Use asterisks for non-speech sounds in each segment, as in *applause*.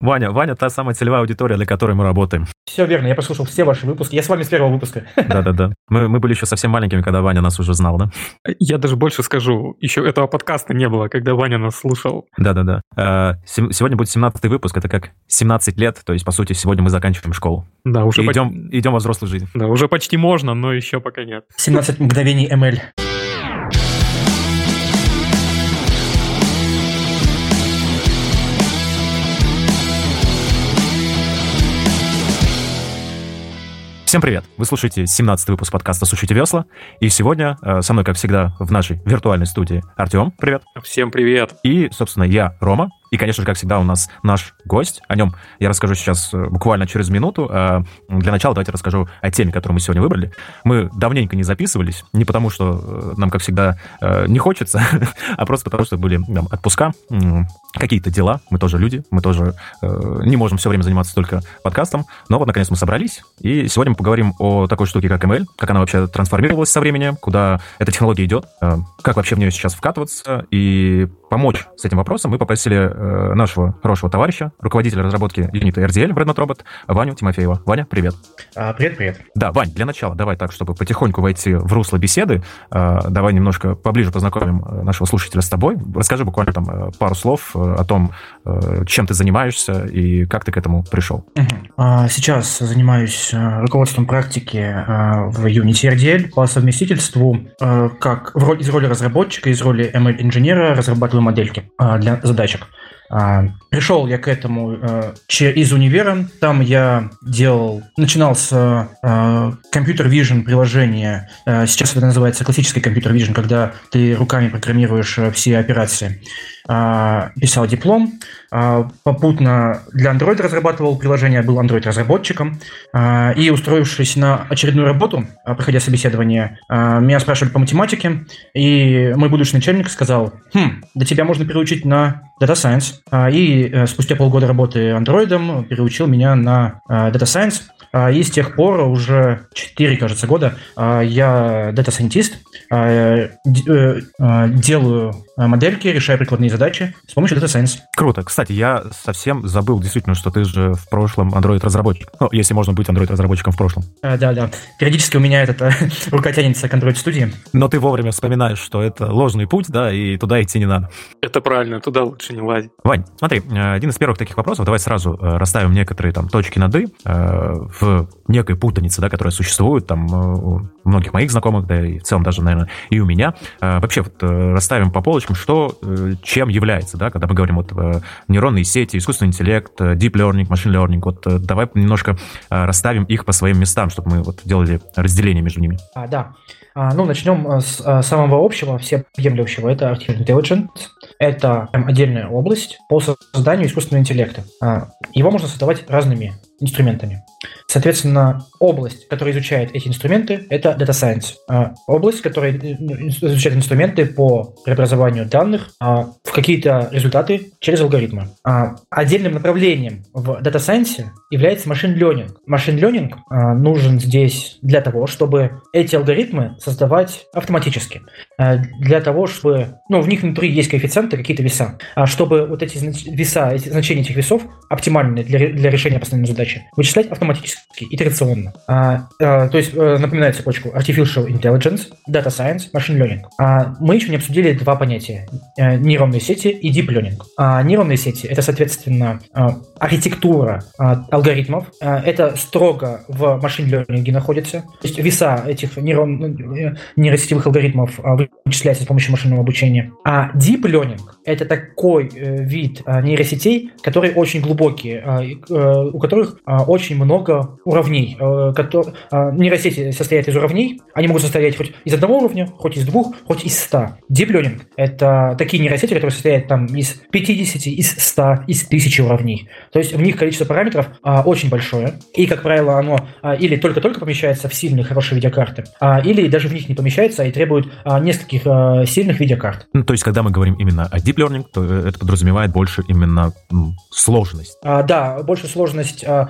Ваня, Ваня та самая целевая аудитория, для которой мы работаем. Все верно, я послушал все ваши выпуски. Я с вами с первого выпуска. *laughs* Да-да-да. Мы, мы были еще совсем маленькими, когда Ваня нас уже знал, да? Я даже больше скажу, еще этого подкаста не было, когда Ваня нас слушал. Да-да-да. Э, сегодня будет 17-й выпуск, это как 17 лет, то есть, по сути, сегодня мы заканчиваем школу. Да, уже... И идем, идем во взрослую жизнь. Да, уже почти можно, но еще пока нет. 17 мгновений ML. Всем привет! Вы слушаете 17 выпуск подкаста «Сушите весла». И сегодня э, со мной, как всегда, в нашей виртуальной студии Артем. Привет! Всем привет! И, собственно, я, Рома. И, конечно же, как всегда, у нас наш гость. О нем я расскажу сейчас э, буквально через минуту. А для начала давайте расскажу о теме, которую мы сегодня выбрали. Мы давненько не записывались, не потому что э, нам, как всегда, э, не хочется, *laughs* а просто потому что были там, отпуска, какие-то дела. Мы тоже люди, мы тоже не можем все время заниматься только подкастом. Но вот, наконец, мы собрались. И сегодня мы поговорим о такой штуке, как ML, как она вообще трансформировалась со временем, куда эта технология идет, как вообще в нее сейчас вкатываться. И помочь с этим вопросом мы попросили Э, нашего хорошего товарища, руководителя разработки юнита RDL в Redmond Robot, Ваню Тимофеева. Ваня, привет. А, привет, привет. Да, Вань, для начала давай так, чтобы потихоньку войти в русло беседы, а, давай немножко поближе познакомим э, нашего слушателя с тобой. Расскажи буквально там э, пару слов о том, чем ты занимаешься и как ты к этому пришел. А, сейчас занимаюсь руководством практики в Unity RDL по совместительству как из роли разработчика, из роли ML-инженера разрабатываю модельки для задачек. А, пришел я к этому э, из универа. Там я делал, начинал с компьютер э, vision приложения. Э, сейчас это называется классический компьютер vision, когда ты руками программируешь все операции. А, писал диплом. А, попутно для Android разрабатывал приложение, был Android-разработчиком. И устроившись на очередную работу, проходя собеседование, меня спрашивали по математике, и мой будущий начальник сказал, хм, да тебя можно переучить на Data Science. А, и э, спустя полгода работы андроидом переучил меня на э, Data Science. А, и с тех пор уже 4, кажется, года а, я data scientist, э, делаю модельки, решаю прикладные задачи с помощью Data Science. Круто. Кстати, я совсем забыл действительно, что ты же в прошлом Android-разработчик. Ну, если можно быть Android-разработчиком в прошлом. Да, да. Периодически у меня эта *laughs* рука тянется к Android-студии. Но ты вовремя вспоминаешь, что это ложный путь, да, и туда идти не надо. Это правильно, туда лучше не лазить. Вань, смотри, один из первых таких вопросов, давай сразу расставим некоторые там точки над «и» в некой путанице, да, которая существует там э, у многих моих знакомых, да, и в целом даже, наверное, и у меня. Э, вообще, вот, э, расставим по полочкам, что чем является, да, когда мы говорим вот нейронные сети, искусственный интеллект, deep learning, machine learning, вот давай немножко расставим их по своим местам, чтобы мы вот делали разделение между ними. А, да. А, ну, начнем с самого общего, всеобъемлющего. Это Artificial Intelligence. Это отдельная область по созданию искусственного интеллекта. А, его можно создавать разными инструментами. Соответственно, область, которая изучает эти инструменты, это Data Science. А область, которая э, ну, изучает инструменты по преобразованию данных а, в какие-то результаты через алгоритмы. А отдельным направлением в Data Science является Machine Learning. Machine Learning нужен здесь для того, чтобы эти алгоритмы создавать автоматически. Для того, чтобы... Ну, в них внутри есть коэффициенты, какие-то веса. Чтобы вот эти веса, эти, значения этих весов оптимальные для, для решения постоянной задачи, вычислять автоматически итерационно. А, а, то есть, э, напоминаю цепочку Artificial Intelligence, Data Science, Machine Learning. А, мы еще не обсудили два понятия. А, нейронные сети и Deep Learning. А, нейронные сети — это, соответственно, а, архитектура а, алгоритмов. А, это строго в Machine Learning находится. То есть веса этих нейрон, ну, нейросетевых алгоритмов вычисляются с помощью машинного обучения. А Deep Learning — это такой э, вид нейросетей, которые очень глубокие, э, у которых очень много уровней. Э, которые, э, нейросети состоят из уровней. Они могут состоять хоть из одного уровня, хоть из двух, хоть из ста. Deep Learning — это такие нейросети, которые состоят там из 50, из 100, из 1000 уровней. То есть в них количество параметров а, очень большое. И, как правило, оно а, или только-только помещается в сильные, хорошие видеокарты, а, или даже в них не помещается и требует а, нескольких а, сильных видеокарт. Ну, то есть, когда мы говорим именно о Deep Learning, то э, это подразумевает больше именно сложность. А, да, больше сложность а,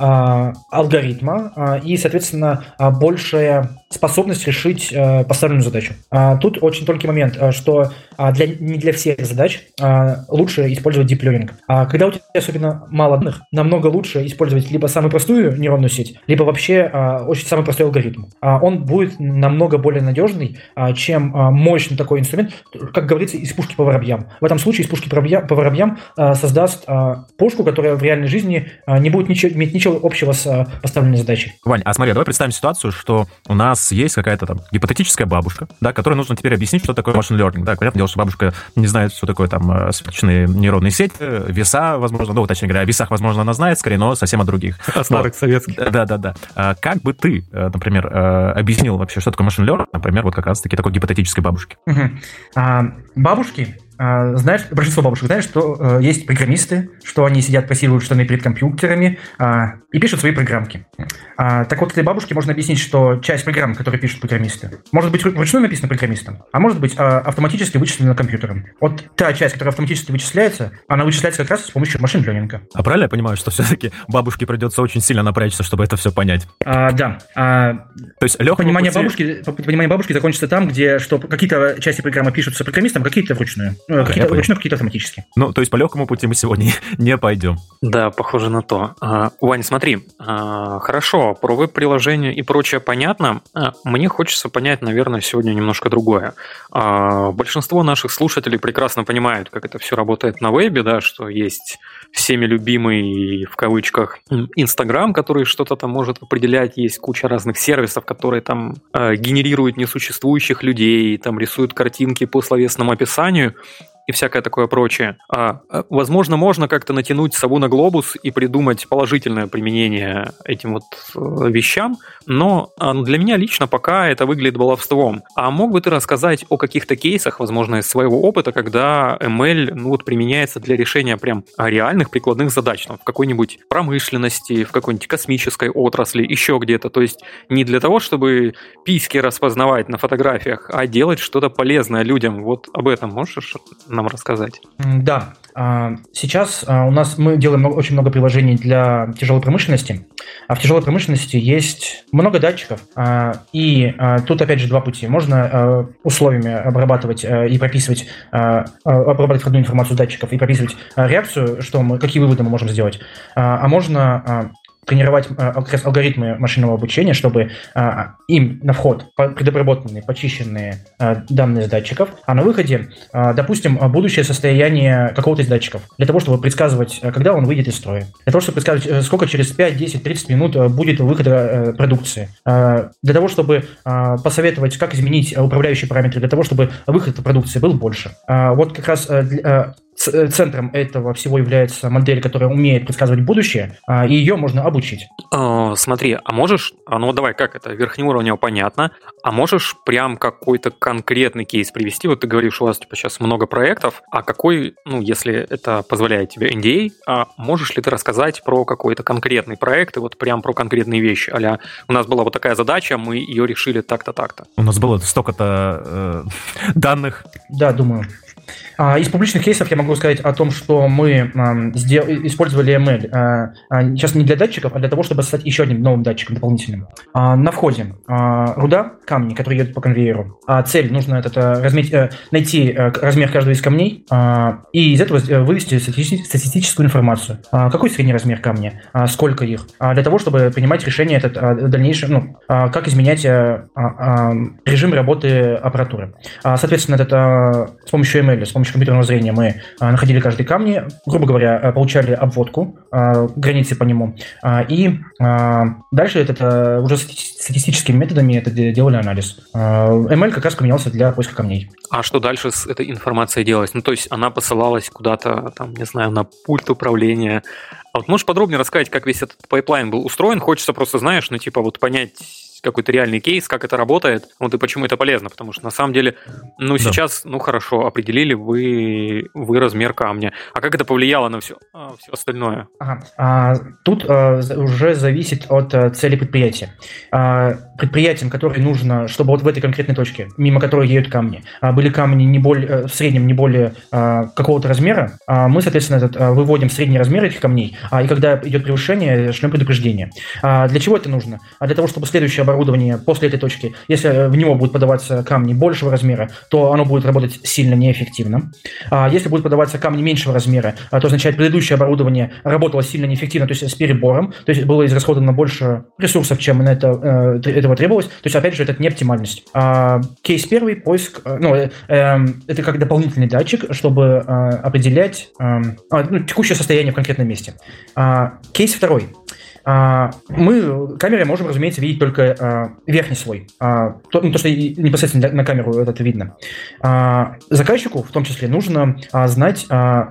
алгоритма а, и, соответственно, а, большая способность решить э, поставленную задачу. А, тут очень тонкий момент, э, что а, для, не для всех задач а, лучше использовать deep learning. А когда у тебя особенно мало данных, намного лучше использовать либо самую простую нейронную сеть, либо вообще а, очень самый простой алгоритм. А, он будет намного более надежный, а, чем а, мощный такой инструмент, как говорится, из пушки по воробьям. В этом случае из пушки по воробьям, а, создаст а, пушку, которая в реальной жизни а, не будет ничего, иметь ничего общего с а, поставленной задачей. Вань, а смотри, давай представим ситуацию, что у нас есть какая-то там гипотетическая бабушка, да, которой нужно теперь объяснить, что такое machine learning. Да, понятное дело, что бабушка не знает, что такое там э, спичечные нейронные сети, веса, возможно, ну, точнее говоря, о весах, возможно, она знает, скорее, но совсем о других. *laughs* О старых советских. Да-да-да. А как бы ты, например, объяснил вообще, что такое machine learning, например, вот как раз-таки такой гипотетической бабушки? А, бабушки а, знаешь, большинство бабушек знают, что э, есть программисты, что они сидят, пассируют штаны перед компьютерами э, и пишут свои программки. А, так вот, этой бабушке можно объяснить, что часть программ, которые пишут программисты, может быть вручную написана программистом, а может быть а, автоматически вычислена компьютером. Вот та часть, которая автоматически вычисляется, она вычисляется как раз с помощью машин ленинга. А правильно я понимаю, что все-таки бабушке придется очень сильно напрячься, чтобы это все понять? А, да. А, То есть легкого понимание, пути... бабушки, понимание бабушки закончится там, где что какие-то части программы пишутся программистом, какие-то вручную. Ну, какие-то вручную, какие-то автоматически. Ну, то есть по легкому пути мы сегодня *laughs* не пойдем. Да, похоже на то. А, Вань, смотри, а, хорошо, про веб-приложение и прочее понятно. А, мне хочется понять, наверное, сегодня немножко другое. Большинство наших слушателей прекрасно понимают, как это все работает на вебе, да, что есть всеми любимый, в кавычках, Инстаграм, который что-то там может определять, есть куча разных сервисов, которые там э, генерируют несуществующих людей, там рисуют картинки по словесному описанию, и всякое такое прочее. А, э, возможно, можно как-то натянуть сову на глобус и придумать положительное применение этим вот э, вещам, но а, ну, для меня лично пока это выглядит баловством. А мог бы ты рассказать о каких-то кейсах, возможно, из своего опыта, когда ML ну, вот, применяется для решения прям реальных прикладных задач, там, в какой-нибудь промышленности, в какой-нибудь космической отрасли, еще где-то. То есть не для того, чтобы письки распознавать на фотографиях, а делать что-то полезное людям. Вот об этом можешь нам рассказать? Да. А, сейчас а, у нас мы делаем очень много приложений для тяжелой промышленности. А в тяжелой промышленности есть много датчиков. И тут, опять же, два пути. Можно условиями обрабатывать и прописывать, обрабатывать входную информацию датчиков и прописывать реакцию, что мы, какие выводы мы можем сделать. А можно тренировать э, алгоритмы машинного обучения, чтобы э, им на вход предобработанные, почищенные э, данные с датчиков, а на выходе, допустим, будущее состояние какого-то из датчиков, для того, чтобы предсказывать, когда он выйдет из строя, для того, чтобы предсказывать, сколько через 5, 10, 30 минут будет выхода продукции, для того, чтобы посоветовать, как изменить управляющие параметры, для того, чтобы выход продукции был больше. Вот как раз Э, центром этого всего является модель, которая умеет предсказывать будущее, а, и ее можно обучить. А, смотри, а можешь, а, ну давай, как это, верхнеуровнево понятно, а можешь прям какой-то конкретный кейс привести? Вот ты говоришь, у вас типа сейчас много проектов, а какой, ну если это позволяет тебе NDA, а можешь ли ты рассказать про какой-то конкретный проект и вот прям про конкретные вещи? Аля, у нас была вот такая задача, мы ее решили так-то, так-то. У нас было столько-то э, *laughs* данных. Да, думаю. А, из публичных кейсов я могу сказать о том, что мы использовали ML а, а, сейчас не для датчиков, а для того, чтобы стать еще одним новым датчиком дополнительным. На входе руда, камни, которые едут по конвейеру. Цель нужно этот, разметь, э, найти э, размер каждого из камней и из этого вывести статистическую информацию. Какой средний размер камня, сколько их, для того, чтобы принимать решение этот, дальнейшем, ну, как изменять э, режим работы аппаратуры. Соответственно, это с помощью ML, с помощью компьютерного зрения мы а, находили каждый камни, грубо говоря, а, получали обводку, а, границы по нему, и дальше это уже статистическими методами это делали анализ. ML как раз применялся для поиска камней. А что дальше с этой информацией делалось? Ну, то есть она посылалась куда-то, там, не знаю, на пульт управления. А вот можешь подробнее рассказать, как весь этот pipeline был устроен? Хочется просто, знаешь, ну, типа, вот понять какой-то реальный кейс, как это работает, вот и почему это полезно, потому что на самом деле, ну, да. сейчас, ну, хорошо, определили вы, вы размер камня, а как это повлияло на все, а, все остальное? Ага. А, тут а, уже зависит от а, цели предприятия. А, предприятиям, которые нужно, чтобы вот в этой конкретной точке, мимо которой едут камни, были камни не более, в среднем не более какого-то размера, мы, соответственно, этот, выводим средний размер этих камней, и когда идет превышение, шлем предупреждение. Для чего это нужно? Для того, чтобы следующее оборудование после этой точки, если в него будут подаваться камни большего размера, то оно будет работать сильно неэффективно. Если будут подаваться камни меньшего размера, то означает, предыдущее оборудование работало сильно неэффективно, то есть с перебором, то есть было израсходовано больше ресурсов, чем на это, э, этого требовалось. То есть, опять же, это не оптимальность. А, кейс первый, поиск, э, ну, э, э, это как дополнительный датчик, чтобы э, определять э, ну, текущее состояние в конкретном месте. А, кейс второй. А, мы камерой можем, разумеется, видеть только а, верхний слой. А, то, ну, то, что непосредственно на камеру это видно. Заказчику, в том числе, нужно знать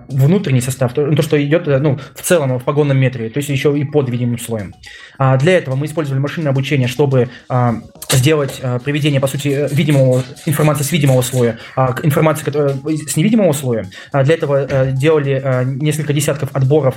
внутренний состав, то, то, что идет ну, в целом в погонном метре, то есть еще и под видимым слоем. Для этого мы использовали машинное обучение, чтобы сделать приведение, по сути, видимого информации с видимого слоя к информации которая, с невидимого слоя. Для этого делали несколько десятков отборов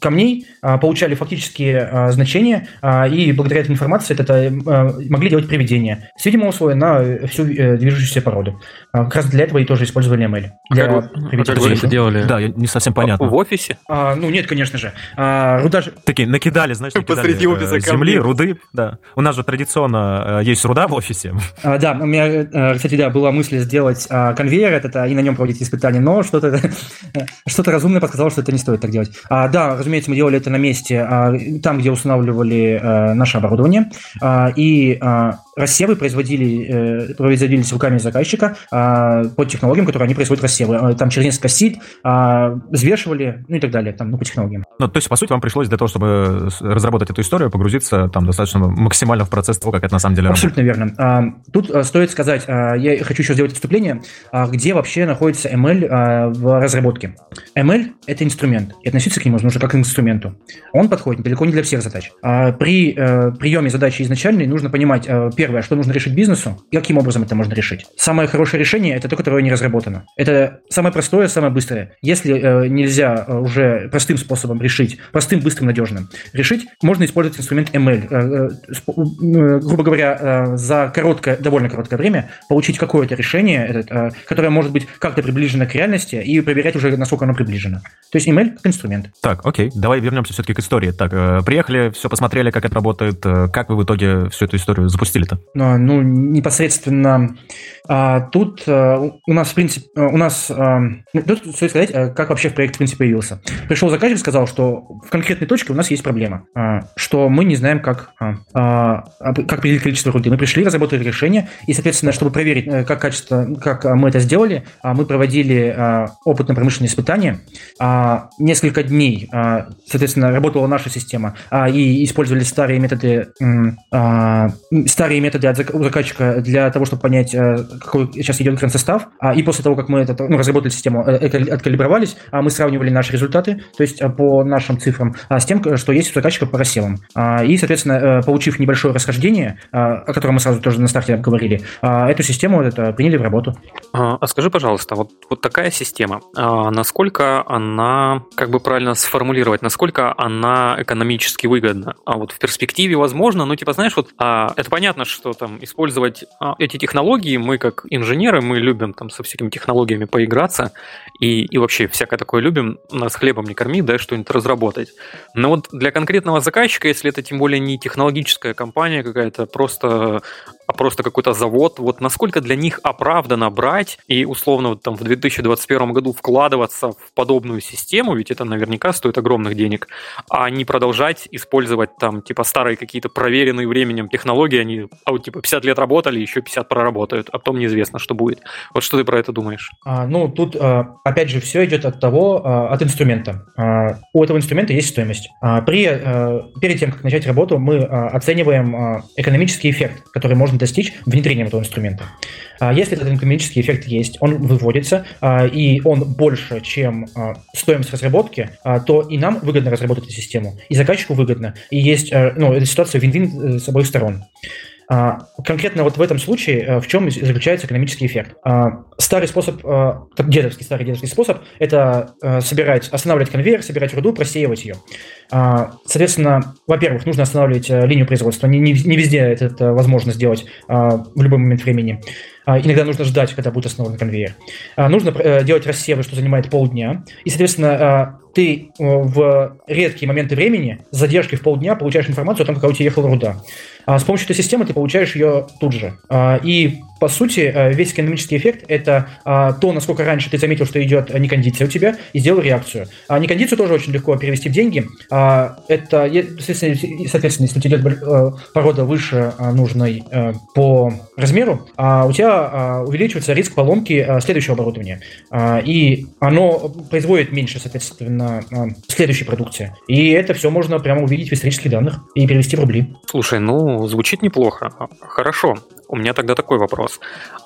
камней, получали фактически статические а, значения, а, и благодаря этой информации это, а, могли делать приведение с видимого слоя на всю э, движущуюся породу. А, как раз для этого и тоже использовали ML. Для как, вы, как вы это делали? Да, не совсем понятно. В офисе? А, ну нет, конечно же. А, руда же... Такие накидали, значит, *laughs* накидали Посреди офиса земли, камни. руды. Да. У нас же традиционно э, есть руда в офисе. А, да, у меня, э, кстати, да, была мысль сделать а, конвейер этот, и на нем проводить испытания, но что-то *laughs* что разумное подсказало, что это не стоит так делать. А, да, разумеется, мы делали это на месте, а, там, где устанавливали а, наше оборудование, а, и а, рассевы производили, э, производились руками заказчика а, под технологиям, которые они производят рассевы. А, там через несколько сит а, взвешивали, ну и так далее, там, ну, по технологиям. Ну, то есть, по сути, вам пришлось для того, чтобы разработать эту историю, погрузиться там достаточно максимально в процесс того, как это на самом деле Абсолютно работает. верно. Тут а, стоит сказать, я хочу еще сделать вступление, где вообще находится ML в разработке. ML – это инструмент, и относиться к нему нужно как к инструменту. Он подходит далеко не для всех задач. При а, приеме задачи изначальной нужно понимать, а, первое, что нужно решить бизнесу, и каким образом это можно решить. Самое хорошее решение – это то, которое не разработано. Это самое простое, самое быстрое. Если э, нельзя э, уже простым способом решить, простым, быстрым, надежным решить, можно использовать инструмент ML. Э, э, э, грубо говоря, э, за короткое, довольно короткое время получить какое-то решение, этот, э, которое может быть как-то приближено к реальности, и проверять уже, насколько оно приближено. То есть ML как инструмент. Так, окей, давай вернемся все-таки к истории. Так, э, приехали, все посмотрели, как это работает. Э, как вы в итоге всю эту историю запустили-то? Ну, непосредственно а, тут а, у нас, в принципе, а, у нас, а, ну, тут стоит сказать, а, как вообще проект, в принципе, появился. Пришел заказчик, сказал, что в конкретной точке у нас есть проблема, а, что мы не знаем, как, а, а, как определить количество руды. Мы пришли, разработали решение, и, соответственно, чтобы проверить, э, как качество, как мы это сделали, мы проводили а, опытно-промышленные испытания. А, несколько дней, а, соответственно, работала наша система, а, и использовали старые методы, а, старые методы от у заказчика для того, чтобы понять, э, какой сейчас идет состав. А, и после того, как мы это, ну, разработали систему, э, откалибровались, а мы сравнивали наши результаты, то есть э, по нашим цифрам, а, с тем, что есть у заказчика по рассевам. А, и, соответственно, получив небольшое расхождение, о котором мы сразу тоже на старте говорили, эту систему это, приняли в работу. А, скажи, пожалуйста, вот, вот такая система, насколько она, как бы правильно сформулировать, насколько она экономически выгодна? А вот в перспективе возможно, ну, типа, знаешь, вот это понятно, что там использовать эти технологии. Мы как инженеры, мы любим там со всякими технологиями поиграться. И, и вообще всякое такое любим, нас хлебом не корми, да, что-нибудь разработать. Но вот для конкретного заказчика, если это тем более не технологическая компания какая-то, просто а просто какой-то завод, вот насколько для них оправдано брать и условно вот там в 2021 году вкладываться в подобную систему, ведь это наверняка стоит огромных денег, а не продолжать использовать там типа старые какие-то проверенные временем технологии, они а вот типа 50 лет работали, еще 50 проработают, а потом неизвестно, что будет. Вот что ты про это думаешь? А, ну, тут, а, опять же, все идет от того, а, от инструмента. А, у этого инструмента есть стоимость. При, перед тем, как начать работу, мы оцениваем экономический эффект, который можно можно достичь внедрением этого инструмента. А если этот экономический эффект есть, он выводится, а, и он больше, чем а, стоимость разработки, то и нам выгодно разработать эту систему, и заказчику выгодно, и есть, ну, эта ситуация вин-вин э, с обоих сторон. Конкретно вот в этом случае в чем заключается экономический эффект? Старый способ, дедовский, старый дедовский способ, это собирать, останавливать конвейер, собирать руду, просеивать ее. Соответственно, во-первых, нужно останавливать линию производства. Не, не, не везде это, возможно сделать в любой момент времени. Иногда нужно ждать, когда будет остановлен конвейер. Нужно э, делать рассевы, что занимает полдня. И, соответственно, ты э, в редкие моменты времени с задержкой в полдня получаешь информацию о том, какая у тебя ехала руда. А с помощью этой системы ты получаешь ее тут же. А, и по сути, э, весь экономический эффект – это а, то, насколько раньше ты заметил, что идет некондиция у тебя, и сделал реакцию. А некондицию тоже очень легко перевести в деньги. Это, соответственно, если у тебя идет э, порода выше нужной по размеру, у тебя увеличивается риск поломки следующего оборудования. И оно производит меньше, соответственно, на, на следующей продукции. И это все можно прямо увидеть в исторических данных и перевести в рубли. Слушай, ну, звучит неплохо. Хорошо. У меня тогда такой вопрос.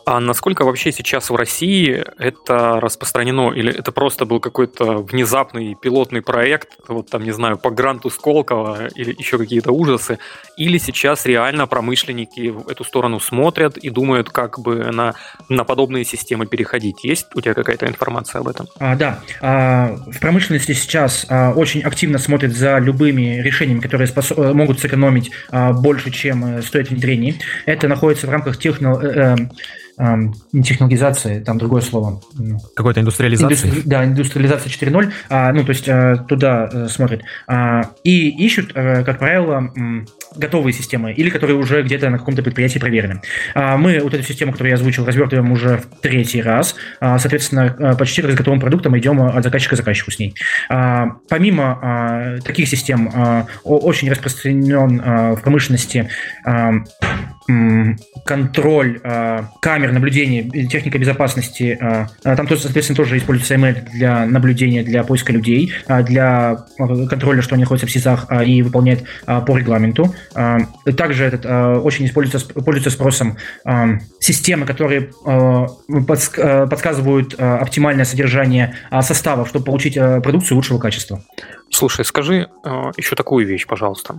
А насколько вообще сейчас в России это распространено? Или это просто был какой-то внезапный пилотный проект, вот там, не знаю, по гранту Сколково или еще какие-то ужасы? Или сейчас реально промышленники в эту сторону смотрят и думают, как бы на, на подобные системы переходить? Есть у тебя какая-то информация об этом? А, да. А, в промышленности сейчас а, очень активно смотрят за любыми решениями, которые спос- могут сэкономить а, больше, чем э, стоит внедрение. Это находится в рамках техно, э, э, не технологизации, там другое слово. Какой-то индустриализации? Индустри, да, индустриализация 4.0, а, ну, то есть а, туда а, смотрят. А, и ищут, а, как правило, готовые системы или которые уже где-то на каком-то предприятии проверены. А, мы вот эту систему, которую я озвучил, развертываем уже в третий раз. А, соответственно, почти как с готовым продуктом идем от заказчика к заказчику с ней. А, помимо а, таких систем, а, очень распространен а, в промышленности а, контроль э, камер наблюдения, техника безопасности. Э, там, соответственно, тоже используется ML для наблюдения, для поиска людей, для контроля, что они находятся в СИЗах и выполняют по регламенту. Также этот очень используется, пользуется спросом системы, которые подск, подсказывают оптимальное содержание составов, чтобы получить продукцию лучшего качества. Слушай, скажи э, еще такую вещь, пожалуйста.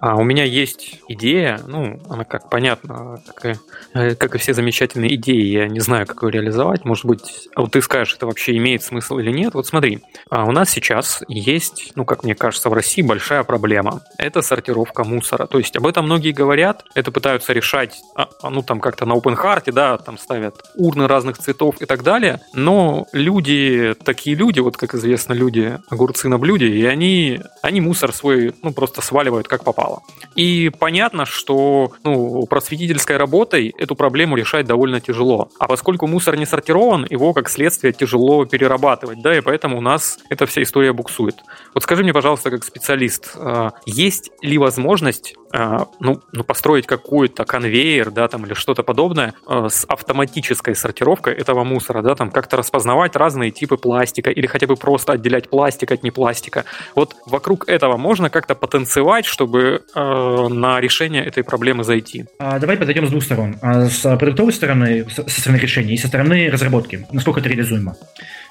А, у меня есть идея, ну, она как понятно, как и, э, как и все замечательные идеи, я не знаю, как ее реализовать. Может быть, вот ты скажешь, это вообще имеет смысл или нет. Вот смотри, а у нас сейчас есть, ну, как мне кажется, в России большая проблема. Это сортировка мусора. То есть об этом многие говорят, это пытаются решать, а, а ну, там как-то на OpenHeart, да, там ставят урны разных цветов и так далее. Но люди, такие люди, вот как известно, люди огурцы на блюде, и они, они мусор свой ну, просто сваливают как попало. И понятно, что ну, просветительской работой эту проблему решать довольно тяжело. А поскольку мусор не сортирован, его как следствие тяжело перерабатывать, да, и поэтому у нас эта вся история буксует. Вот скажи мне, пожалуйста, как специалист, а, есть ли возможность а, ну, ну, построить какой-то конвейер, да, там, или что-то подобное а, с автоматической сортировкой этого мусора, да, там, как-то распознавать разные типы пластика или хотя бы просто отделять пластик от непластика. Вот вокруг этого можно как-то потанцевать, чтобы э, на решение этой проблемы зайти? А, давай подойдем с двух сторон. А, с продуктовой стороны, со стороны решения, и со стороны разработки. Насколько это реализуемо.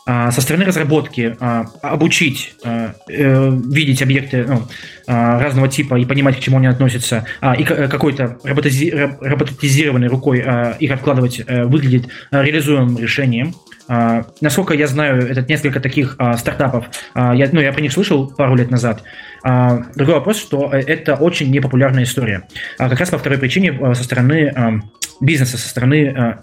А, со стороны разработки а, обучить а, э, видеть объекты ну, разного типа и понимать, к чему они относятся, и какой-то роботизированной рукой их откладывать выглядит реализуемым решением. Насколько я знаю, это несколько таких стартапов. Я, ну, я про них слышал пару лет назад. Другой вопрос, что э, это очень непопулярная история. Как раз по второй причине со стороны бизнеса, со стороны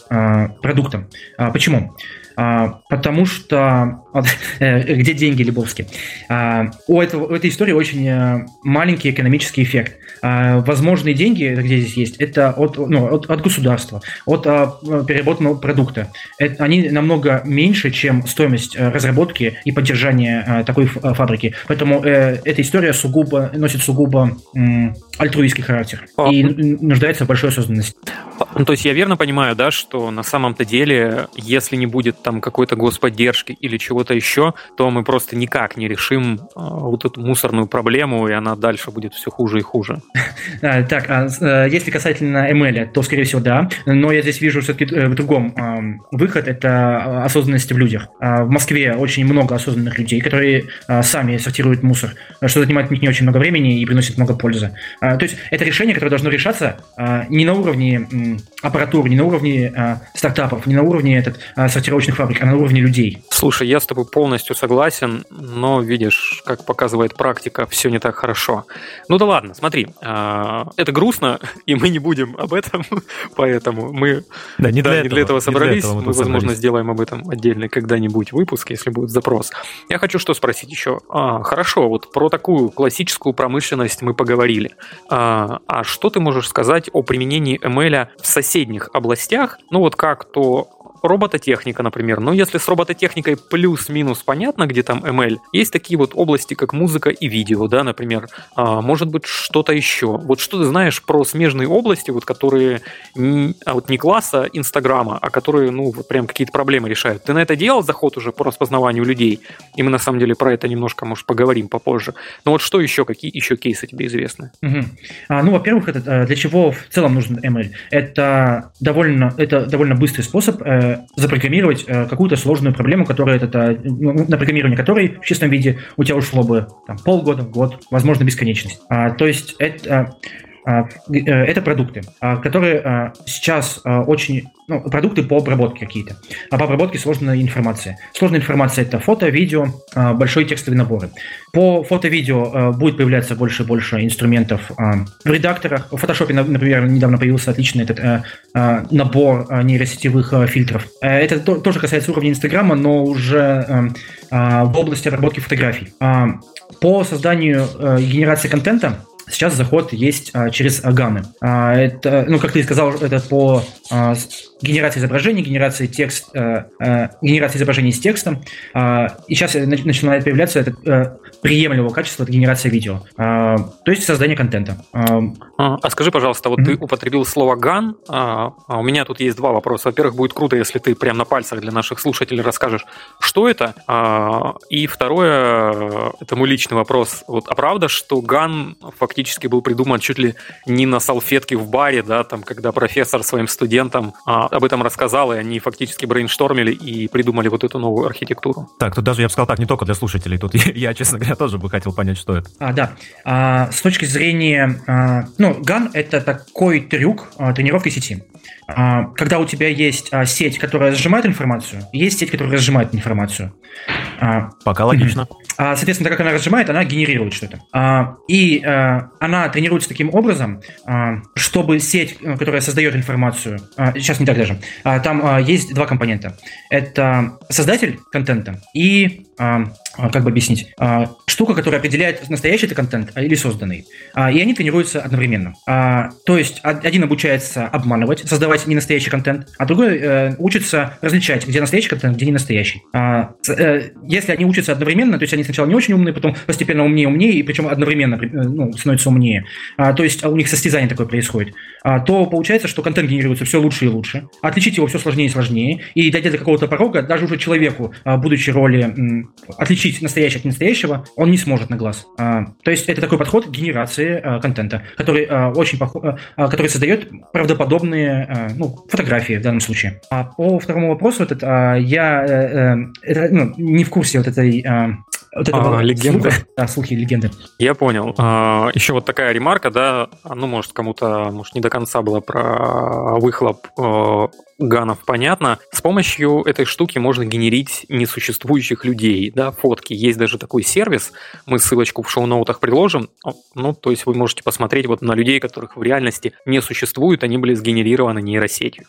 продукта. Почему? А, потому что где деньги Лебовски? А, у, этого, у этой истории очень э, маленький экономический эффект. А, возможные деньги, где здесь есть, это от, ну, от, от государства, от переработанного продукта. Это, они намного меньше, чем стоимость э, разработки и поддержания такой фабрики. Поэтому эта история сугубо носит сугубо альтруистский характер а, и нуждается в большой осознанности. Ну, то есть я верно понимаю, да, что на самом-то деле, если не будет там какой-то господдержки или чего-то еще, то мы просто никак не решим вот эту мусорную проблему, и она дальше будет все хуже и хуже. Так, а э, если касательно ML, то, скорее всего, да. Но я здесь вижу все-таки э, в другом выход – это осознанность в людях. В Москве очень много осознанных людей, которые сами сортируют мусор, что занимает у них не очень много времени и приносит много пользы. То есть это решение, которое должно решаться не на уровне аппаратуры, не на уровне стартапов, не на уровне этот, сортировочных фабрик, а на уровне людей. Слушай, я с тобой полностью согласен, но видишь, как показывает практика, все не так хорошо. Ну да ладно, смотри, это грустно, *laughs* и мы не будем об этом, *laughs* поэтому мы да, не, для, да, этого, не для этого собрались. Для этого мы, мы возможно, собрались. сделаем об этом отдельный когда-нибудь выпуск, если будет запрос. Я хочу что спросить еще. А, хорошо, вот про такую классическую промышленность мы поговорили. А, а что ты можешь сказать о применении ML в соседних областях? Ну вот как то робототехника, например. Но если с робототехникой плюс-минус понятно, где там ML, есть такие вот области, как музыка и видео, да, например. А, может быть, что-то еще. Вот что ты знаешь про смежные области, вот которые не, а вот не класса Инстаграма, а которые, ну, вот прям какие-то проблемы решают. Ты на это делал заход уже по распознаванию людей? И мы, на самом деле, про это немножко, может, поговорим попозже. Но вот что еще, какие еще кейсы тебе известны? Угу. А, ну, во-первых, это, э, для чего в целом нужен ML? Это довольно, это довольно быстрый способ э, запрограммировать э, какую-то сложную проблему, которая это, ну, на программирование которой в чистом виде у тебя ушло бы там, полгода, год, возможно, бесконечность. А, то есть это э, это продукты, а, которые а, сейчас очень... Ну, продукты по обработке какие-то. А по обработке сложная информация. Сложная информация – это фото, видео, большой текстовые наборы. По фото-видео будет появляться больше и больше инструментов в редакторах. В Photoshop, например, недавно появился отличный этот набор нейросетевых фильтров. Это тоже касается уровня Инстаграма, но уже в области обработки фотографий. По созданию и генерации контента Сейчас заход есть а, через ганы. А, это, ну, как ты сказал, это по а, генерации изображений, генерации текст, а, а, генерации изображений с текстом. А, и сейчас начинает появляться это а, приемлемого качества, это генерация видео. А, то есть создание контента. А, а скажи, пожалуйста, вот mm-hmm. ты употребил слово ган. А, а у меня тут есть два вопроса. Во-первых, будет круто, если ты прямо на пальцах для наших слушателей расскажешь, что это. А, и второе, это мой личный вопрос. Вот, а правда, что ган фактически был придуман чуть ли не на салфетке в баре, да, там, когда профессор своим студентам а, об этом рассказал, и они фактически брейнштормили и придумали вот эту новую архитектуру. Так, тут даже, я бы сказал так, не только для слушателей, тут *laughs* я честно говоря, тоже бы хотел понять, что это. А, да. А, с точки зрения... А, ну, GAN — это такой трюк а, тренировки сети. А, когда у тебя есть а, сеть, которая сжимает информацию, есть сеть, которая разжимает информацию. А, Пока логично. Соответственно, так как она разжимает, она генерирует что-то. И она тренируется таким образом, чтобы сеть, которая создает информацию, сейчас не так даже, там есть два компонента. Это создатель контента и а, как бы объяснить, а, штука, которая определяет, настоящий это контент а, или созданный. И они тренируются одновременно. То есть один обучается обманывать, создавать ненастоящий контент, а другой э, учится различать, где настоящий контент, где не настоящий. Э, если они учатся одновременно, то есть они сначала не очень умные, потом постепенно умнее, умнее, и причем одновременно э, ну, становятся умнее, то есть у них состязание такое происходит, то получается, что контент генерируется все лучше и лучше, отличить его все сложнее и сложнее, и дойдя до какого-то порога, даже уже человеку, будучи роли отличить настоящее от настоящего он не сможет на глаз. А, то есть это такой подход к генерации а, контента, который а, очень похож, а, а, который создает правдоподобные а, ну, фотографии в данном случае. А по второму вопросу, вот это, а, я а, это, ну, не в курсе вот этой а, вот этого а, легенды. Слуха, да, слухи легенды. Я понял. А, еще вот такая ремарка, да, ну, может, кому-то, может, не до конца была про выхлоп а, ганов понятно. С помощью этой штуки можно генерить несуществующих людей, да, фотки. Есть даже такой сервис, мы ссылочку в шоу-ноутах приложим. Ну, то есть вы можете посмотреть вот на людей, которых в реальности не существует, они были сгенерированы нейросетью.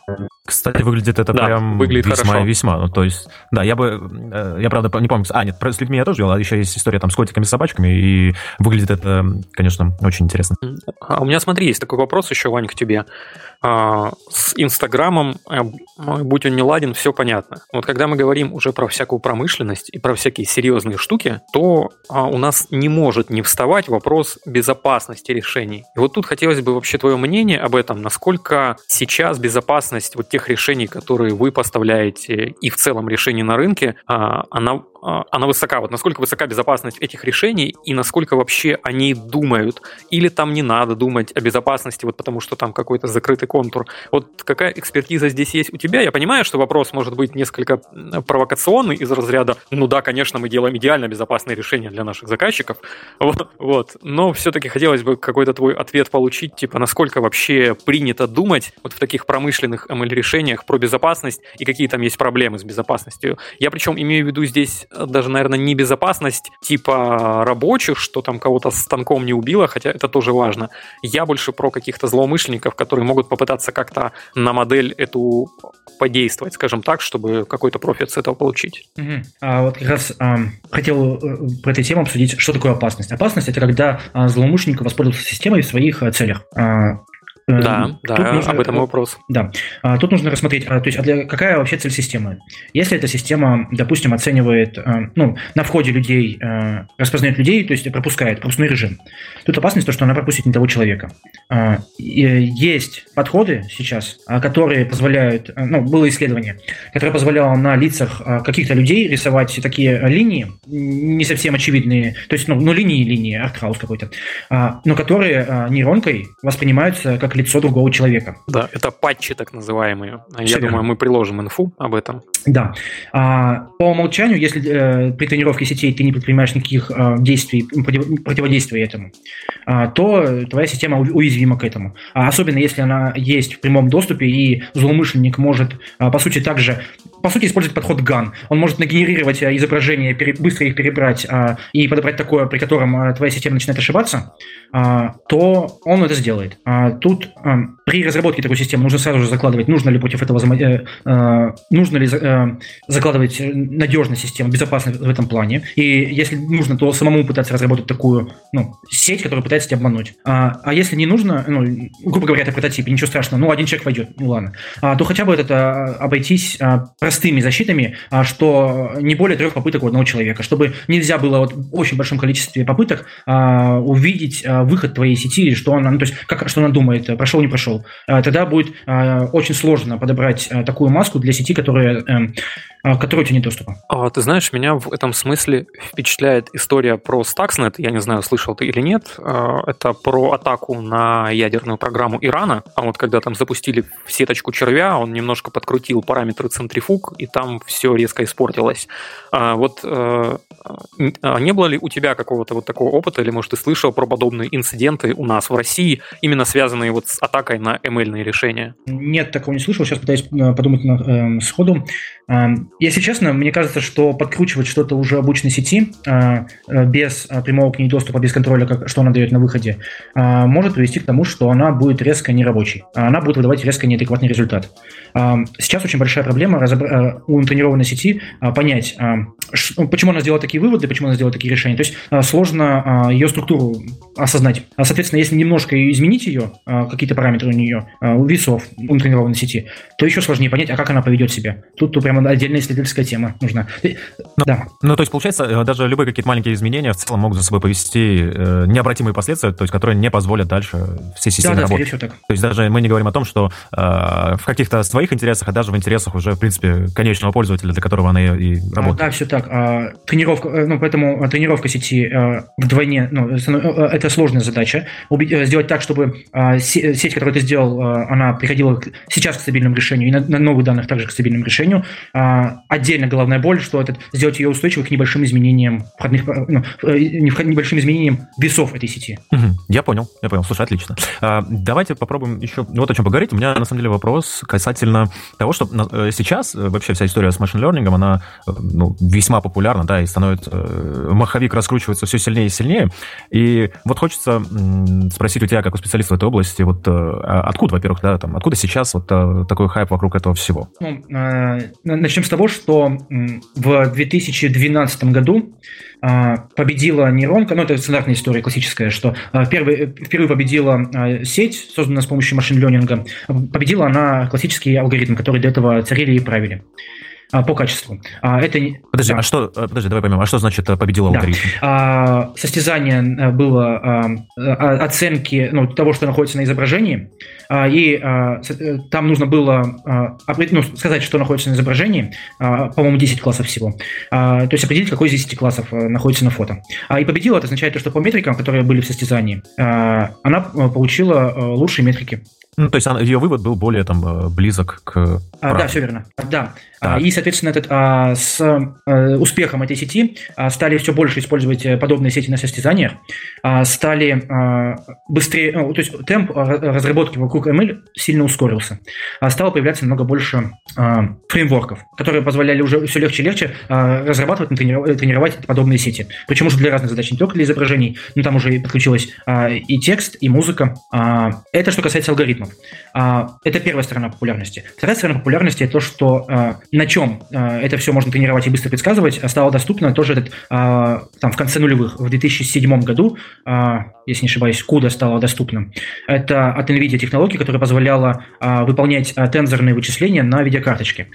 Кстати, выглядит это да, прям выглядит весьма хорошо. весьма. Ну, то есть, да, я бы, э, я правда не помню, а, нет, с людьми я тоже делал, а еще есть история там с котиками, с собачками, и выглядит это, конечно, очень интересно. А у меня, смотри, есть такой вопрос еще, Вань, к тебе. А, с Инстаграмом будь он не ладен, все понятно. Вот когда мы говорим уже про всякую промышленность и про всякие серьезные штуки, то у нас не может не вставать вопрос безопасности решений. И вот тут хотелось бы вообще твое мнение об этом, насколько сейчас безопасность вот тех решений, которые вы поставляете и в целом решений на рынке, она а, она высока. Вот насколько высока безопасность этих решений и насколько вообще они думают. Или там не надо думать о безопасности, вот потому что там какой-то закрытый контур. Вот какая экспертиза здесь есть у тебя? Я понимаю, что вопрос может быть несколько провокационный из разряда, ну да, конечно, мы делаем идеально безопасные решения для наших заказчиков, *laughs* вот, вот. но все-таки хотелось бы какой-то твой ответ получить, типа, насколько вообще принято думать вот в таких промышленных ML-решениях про безопасность и какие там есть проблемы с безопасностью. Я причем имею в виду здесь даже, наверное, не безопасность типа рабочих, что там кого-то станком не убило, хотя это тоже важно. Я больше про каких-то злоумышленников, которые могут попытаться как-то на модель эту подействовать, скажем так, чтобы какой-то профит с этого получить. Угу. А вот как раз а, хотел э, про эту тему обсудить, что такое опасность. Опасность – это когда а, злоумышленник воспользуется системой в своих а, целях. А, да, тут да, нужно, об этом вопрос. Да. А, тут нужно рассмотреть, а, то есть, а для, какая вообще цель системы. Если эта система, допустим, оценивает, ну, на входе людей, распознает людей, то есть пропускает, пропускной режим, тут опасность то, что она пропустит не того человека. Есть подходы сейчас, которые позволяют, ну, было исследование, которое позволяло на лицах каких-то людей рисовать такие линии, не совсем очевидные, то есть, ну, ну линии, линии, арт-хаус какой-то, но которые нейронкой воспринимаются как лицо другого человека. Да, это патчи так называемые. Все Я верно. думаю, мы приложим инфу об этом. Да. А, по умолчанию, если э, при тренировке сетей ты не предпринимаешь никаких э, действий, против, противодействия этому, а, то твоя система уязвима к этому. А особенно если она есть в прямом доступе, и злоумышленник может, а, по сути, также по сути, использовать подход GAN. Он может нагенерировать э, изображения, быстро их перебрать а, и подобрать такое, при котором а, твоя система начинает ошибаться, а, то он это сделает. А, тут а, при разработке такой системы нужно сразу же закладывать, нужно ли против этого э, э, нужно ли э, закладывать надежную систему, безопасность в этом плане. И если нужно, то самому пытаться разработать такую ну, сеть, которая пытается тебя обмануть. А, а если не нужно, ну, грубо говоря, это прототип, ничего страшного, ну, один человек войдет, ну ладно, а, то хотя бы это обойтись а, простыми защитами, а, что не более трех попыток у одного человека, чтобы нельзя было вот в очень большом количестве попыток а, увидеть а, выход твоей сети, что она, ну, то есть как, что она думает, прошел, не прошел. Тогда будет очень сложно подобрать такую маску для сети, которая а, которой у тебя нет доступа. А, ты знаешь, меня в этом смысле впечатляет история про Stuxnet. Я не знаю, слышал ты или нет. А, это про атаку на ядерную программу Ирана. А вот когда там запустили в сеточку червя, он немножко подкрутил параметры центрифуг, и там все резко испортилось. А, вот э, не было ли у тебя какого-то вот такого опыта, или, может, ты слышал про подобные инциденты у нас в России, именно связанные вот с атакой на ML решения? Нет, такого не слышал. Сейчас пытаюсь э, подумать на, э, сходу. Если честно, мне кажется, что подкручивать что-то уже обычной сети а, э, без а, прямого к ней доступа, без контроля, как, что она дает на выходе, а, может привести к тому, что она будет резко нерабочей. Она будет выдавать резко неадекватный результат. Сейчас очень большая проблема разобра- у тренированной сети понять, ну, почему она сделала такие выводы, почему она сделала такие решения. То есть сложно ее структуру осознать. Соответственно, если немножко изменить ее, какие-то параметры у нее, у весов у тренированной сети, то еще сложнее понять, а как она поведет себя. Тут, тут прямо отдельная исследовательская тема нужна. Ну, да. ну, то есть, получается, э, даже любые какие-то маленькие изменения в целом могут за собой повести э, необратимые последствия, то есть, которые не позволят дальше всей системе да, да, работать. так. То есть, даже мы не говорим о том, что э, в каких-то своих интересах, а даже в интересах уже, в принципе, конечного пользователя, для которого она и работает. А, да, все так. А, тренировка, э, ну, поэтому тренировка сети а, вдвойне, ну, это сложная задача. Сделать так, чтобы сеть, которую ты сделал, она приходила сейчас к стабильному решению, и на, на новых данных также к стабильному решению. А, отдельно головная боль, что этот, сделать ее устойчивой к небольшим изменениям входных, ну, э, небольшим изменениям весов этой сети. Угу, я понял, я понял. Слушай, отлично. А, давайте попробуем еще вот о чем поговорить. У меня на самом деле вопрос касательно того, что э, сейчас э, вообще вся история с машин learning, она ну, весьма популярна, да, и становится маховик раскручивается все сильнее и сильнее. И вот хочется спросить у тебя, как у специалиста в этой области, вот а откуда, во-первых, да, там, откуда сейчас вот такой хайп вокруг этого всего? Ну, начнем с того, что в 2012 году победила нейронка, ну это стандартная история классическая, что первый, впервые победила сеть, созданная с помощью машин-ленинга, победила она классический алгоритм, который до этого царили и правили. А, по качеству. А, это. Подожди, да. а что, э, подожди, давай поймем, а что значит э, победил алгоритм? Да. Состязание э, было оценки ну, того, что находится на изображении, и там нужно было ну, сказать, что находится на изображении, по-моему, 10 классов всего, то есть определить, какой из 10 классов находится на фото. И победила, это означает, что по метрикам, которые были в состязании, она получила лучшие метрики. Ну, то есть она, ее вывод был более там близок к... А, да, все верно. Да. Так. И, соответственно, этот, а, с а, успехом этой сети а, стали все больше использовать э, подобные сети на состязаниях, а, стали а, быстрее, ну, то есть темп разработки вокруг ML сильно ускорился. А, стало появляться намного больше а, фреймворков, которые позволяли уже все легче и легче а, разрабатывать и тренировать, тренировать подобные сети. Причем уже для разных задач, не только для изображений, но там уже подключилась а, и текст, и музыка. А, это что касается алгоритмов. А, это первая сторона популярности. Вторая сторона популярности – это то, что а, на чем э, это все можно тренировать и быстро предсказывать, а стало доступно тоже этот, э, там, в конце нулевых, в 2007 году, э, если не ошибаюсь, CUDA стало доступным. Это от NVIDIA технология, которая позволяла выполнять тензорные вычисления на видеокарточке.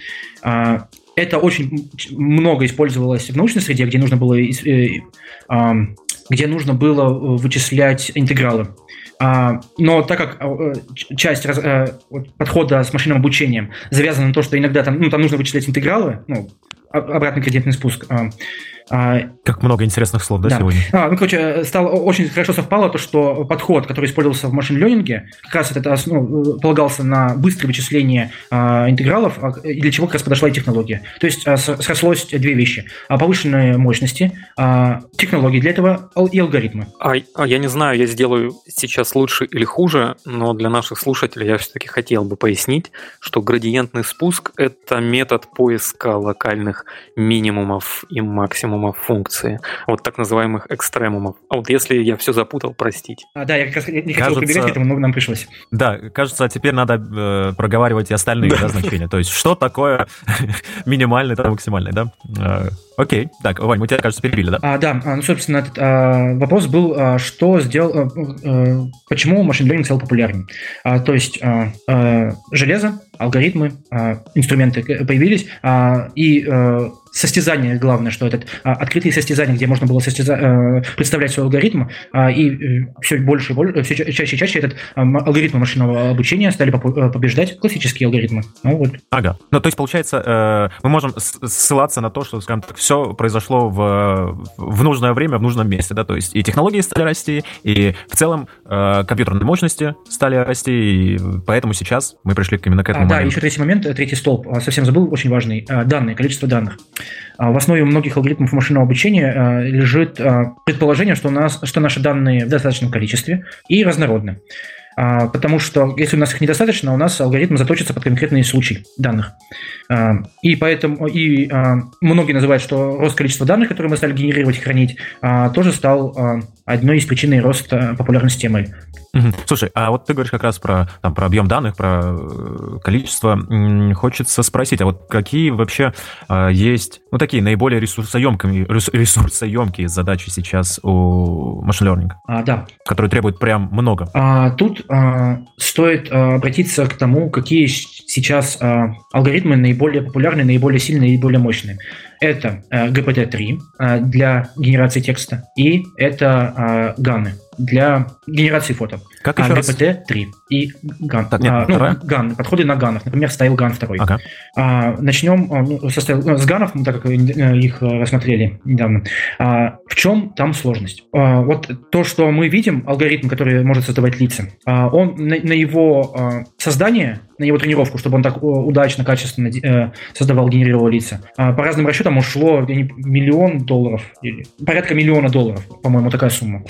Это очень много использовалось в научной среде, где нужно было, где нужно было вычислять интегралы. А, но так как э, часть э, подхода с машинным обучением завязана на то, что иногда там, ну, там нужно вычислять интегралы, ну, обратный кредитный спуск, а, а, как много интересных слов, да, да. сегодня? А, ну, короче, стало очень хорошо совпало то, что подход, который использовался в машин-ленинге, как раз этот ну, полагался на быстрое вычисление а, интегралов, а, для чего как раз подошла и технология. То есть а, срослось две вещи. А, повышенные мощности, а, технологии для этого и алгоритмы. А, а я не знаю, я сделаю сейчас лучше или хуже, но для наших слушателей я все-таки хотел бы пояснить, что градиентный спуск – это метод поиска локальных минимумов и максимумов максимумов функции, вот так называемых экстремумов. А вот если я все запутал, простить. А, да, я как раз не хотел кажется, прибегать к этому, но нам пришлось. Да, кажется, теперь надо э, проговаривать и остальные да. значения. То есть, что такое *laughs* минимальный, это максимальный, да? Э, окей, так, Вань, мы тебя, кажется, перебили, да? А, да, а, ну, собственно, этот а, вопрос был, а, что сделал, а, а, почему машин learning стал популярным. А, то есть, а, а, железо, алгоритмы, а, инструменты появились, а, и а, состязания, главное, что этот а, открытые состязания, где можно было состяза... а, представлять свой алгоритм, а, и э, все больше и больше, все чаще и чаще этот а, алгоритмы машинного обучения стали побеждать классические алгоритмы. Ну, вот. Ага. Ну, то есть, получается, э, мы можем ссылаться на то, что, скажем так, все произошло в, в нужное время, в нужном месте, да, то есть и технологии стали расти, и в целом э, компьютерные мощности стали расти, и поэтому сейчас мы пришли именно к этому а, моменту. Да, еще третий момент, третий столб, совсем забыл, очень важный, данные, количество данных. А в основе многих алгоритмов машинного обучения а, лежит а, предположение, что, у нас, что наши данные в достаточном количестве и разнородны. Потому что если у нас их недостаточно, у нас алгоритм заточится под конкретный случай данных. И поэтому и многие называют, что рост количества данных, которые мы стали генерировать и хранить, тоже стал одной из причин роста популярности ML. Слушай, а вот ты говоришь как раз про, там, про объем данных, про э, количество. Хочется спросить, а вот какие вообще а, есть, ну, такие наиболее ресурсоемкие, ресурсоемкие задачи сейчас у машин learning? А, да. Которые требуют прям много. А, тут а, стоит а, обратиться к тому, какие сейчас а, алгоритмы наиболее популярные, наиболее сильные, наиболее мощные. Это а, GPT-3 а, для генерации текста, и это а, ганы для генерации фото. Как еще а, раз? GPT-3 и GAN. Так, нет, а, ну, GAN, подходы на ганах. Например, стайл GAN 2. Ага. А, начнем а, ну, со стайл, с ганов, так как э, их э, рассмотрели недавно. А, в чем там сложность? А, вот то, что мы видим, алгоритм, который может создавать лица, а, он на, на его а, создание, на его тренировку, чтобы он так удачно, качественно э, создавал, генерировал лица, а, по разным расчетам ушло миллион долларов, или порядка миллиона долларов, по-моему, такая сумма.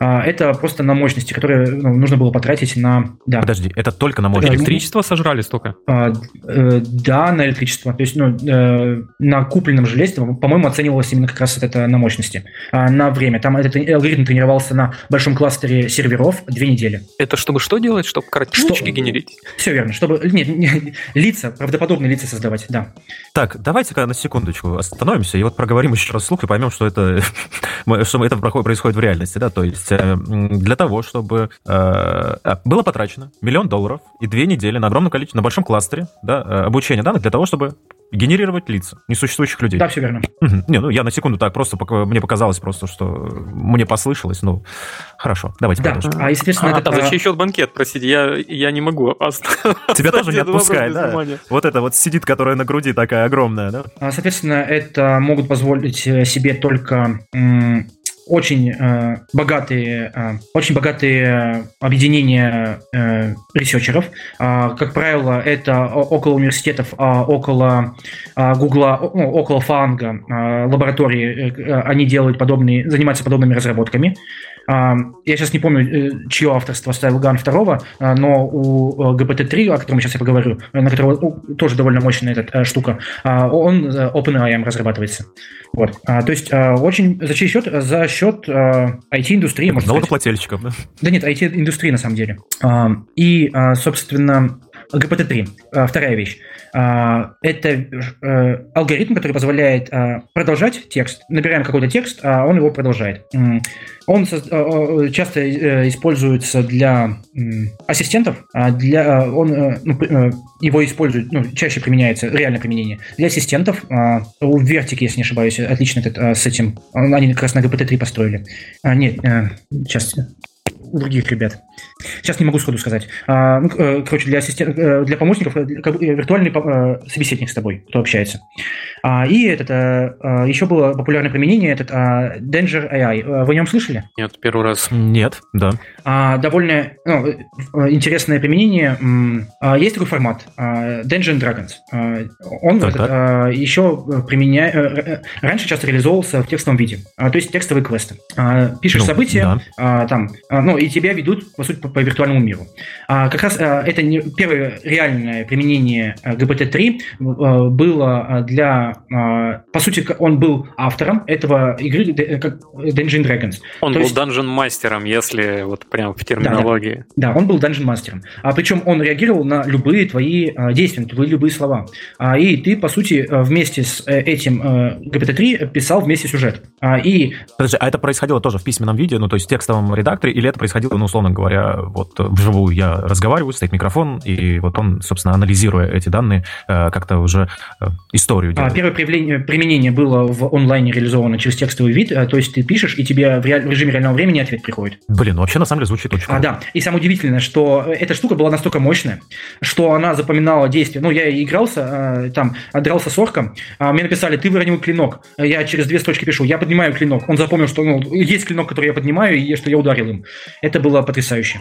А, это просто на мощности, которые ну, нужно было потратить на... Да. Подожди, это только на мощности? Электричество сожрали столько? А, э, да, на электричество. То есть ну, э, на купленном железе, по-моему, оценивалось именно как раз это на мощности. А на время. Там этот алгоритм тренировался на большом кластере серверов две недели. Это чтобы что делать? Чтобы картиночки что? генерить? Все верно. Чтобы нет, нет, *laughs* лица, правдоподобные лица создавать, да. Так, давайте-ка на секундочку остановимся и вот проговорим еще раз слух и поймем, что это, *laughs* что это происходит в реальности, да, то есть э, для того, чтобы э, а, было потрачено миллион долларов и две недели на огромном количестве, на большом кластере, да, э, обучения данных для того, чтобы генерировать лица несуществующих людей. Да, все верно. Не, ну я на секунду так просто мне показалось просто, что мне послышалось. Ну, хорошо, давайте да. продолжим. А, естественно, а, это... А зачем еще банкет, простите, я, я не могу. *laughs* Тебя тоже не отпускает, да? Вот это вот сидит, которая на груди такая огромная, да? А, соответственно, это могут позволить э, себе только очень э, богатые, э, очень богатые объединения э, ресерчеров. Э, как правило, это около университетов, а около э, Гугла, ну, около Фанга э, лаборатории. Э, они делают подобные, занимаются подобными разработками. Я сейчас не помню, э, чье авторство ставил Ган второго, а, но у GPT-3, э, о котором сейчас я поговорю, на которого тоже довольно мощная эта э, штука, а, он OpenAI разрабатывается. Вот. То есть очень за чей счет? За счет IT-индустрии, Налогоплательщиков, да? Да нет, IT-индустрии на самом деле. И, собственно, GPT-3, вторая вещь. Это алгоритм, который позволяет продолжать текст. Набираем какой-то текст, а он его продолжает. Он э, часто э, используется для ассистентов, а для, он, э, ну, его используют, ну, чаще применяется, реальное применение, для ассистентов. А, у Vertic, если не ошибаюсь, отлично этот, с этим. Они как раз на GPT-3 построили. А, нет, сейчас у других ребят. Сейчас не могу сходу сказать. А, ну, э, короче, для, ассистент, э, для помощников э, как виртуальный собеседник с тобой, кто общается. А, и этот, еще было популярное применение, этот Danger AI. Вы о нем слышали? Нет, первый раз. Нет, да. Довольно ну, интересное применение. Есть такой формат Danger Dragons. Он так, этот, так. еще применяет... Раньше часто реализовывался в текстовом виде. То есть текстовые квесты. Пишешь ну, события, да. там, ну, и тебя ведут, по сути, по, виртуальному миру. А, как раз а, это не, первое реальное применение GPT-3 а, было для... А, по сути, он был автором этого игры как Dungeon Dragons. Он То был есть... Dungeon мастером, если вот прям в терминологии. Да, да. да он был Dungeon мастером. А, причем он реагировал на любые твои а, действия, на твои любые слова. А, и ты, по сути, вместе с э, этим GPT-3 писал вместе сюжет. А, и... Подожди, а это происходило тоже в письменном виде, ну, то есть в текстовом редакторе, или это происходило, ну, условно говоря, вот вживую я разговариваю, стоит микрофон, и вот он, собственно, анализируя эти данные, э, как-то уже э, историю а, делает. А, первое применение было в онлайне реализовано через текстовый вид, э, то есть ты пишешь, и тебе в, реаль... в режиме реального времени ответ приходит. Блин, ну вообще на самом деле звучит очень А, да, и самое удивительное, что эта штука была настолько мощная, что она запоминала действия. Ну, я игрался, там, дрался с орком, а мне написали, ты выронил клинок. Я через две строчки пишу, я поднимаю клинок. Он запомнил, что ну, есть клинок, который я поднимаю, и что я ударил им. Это было потрясающе.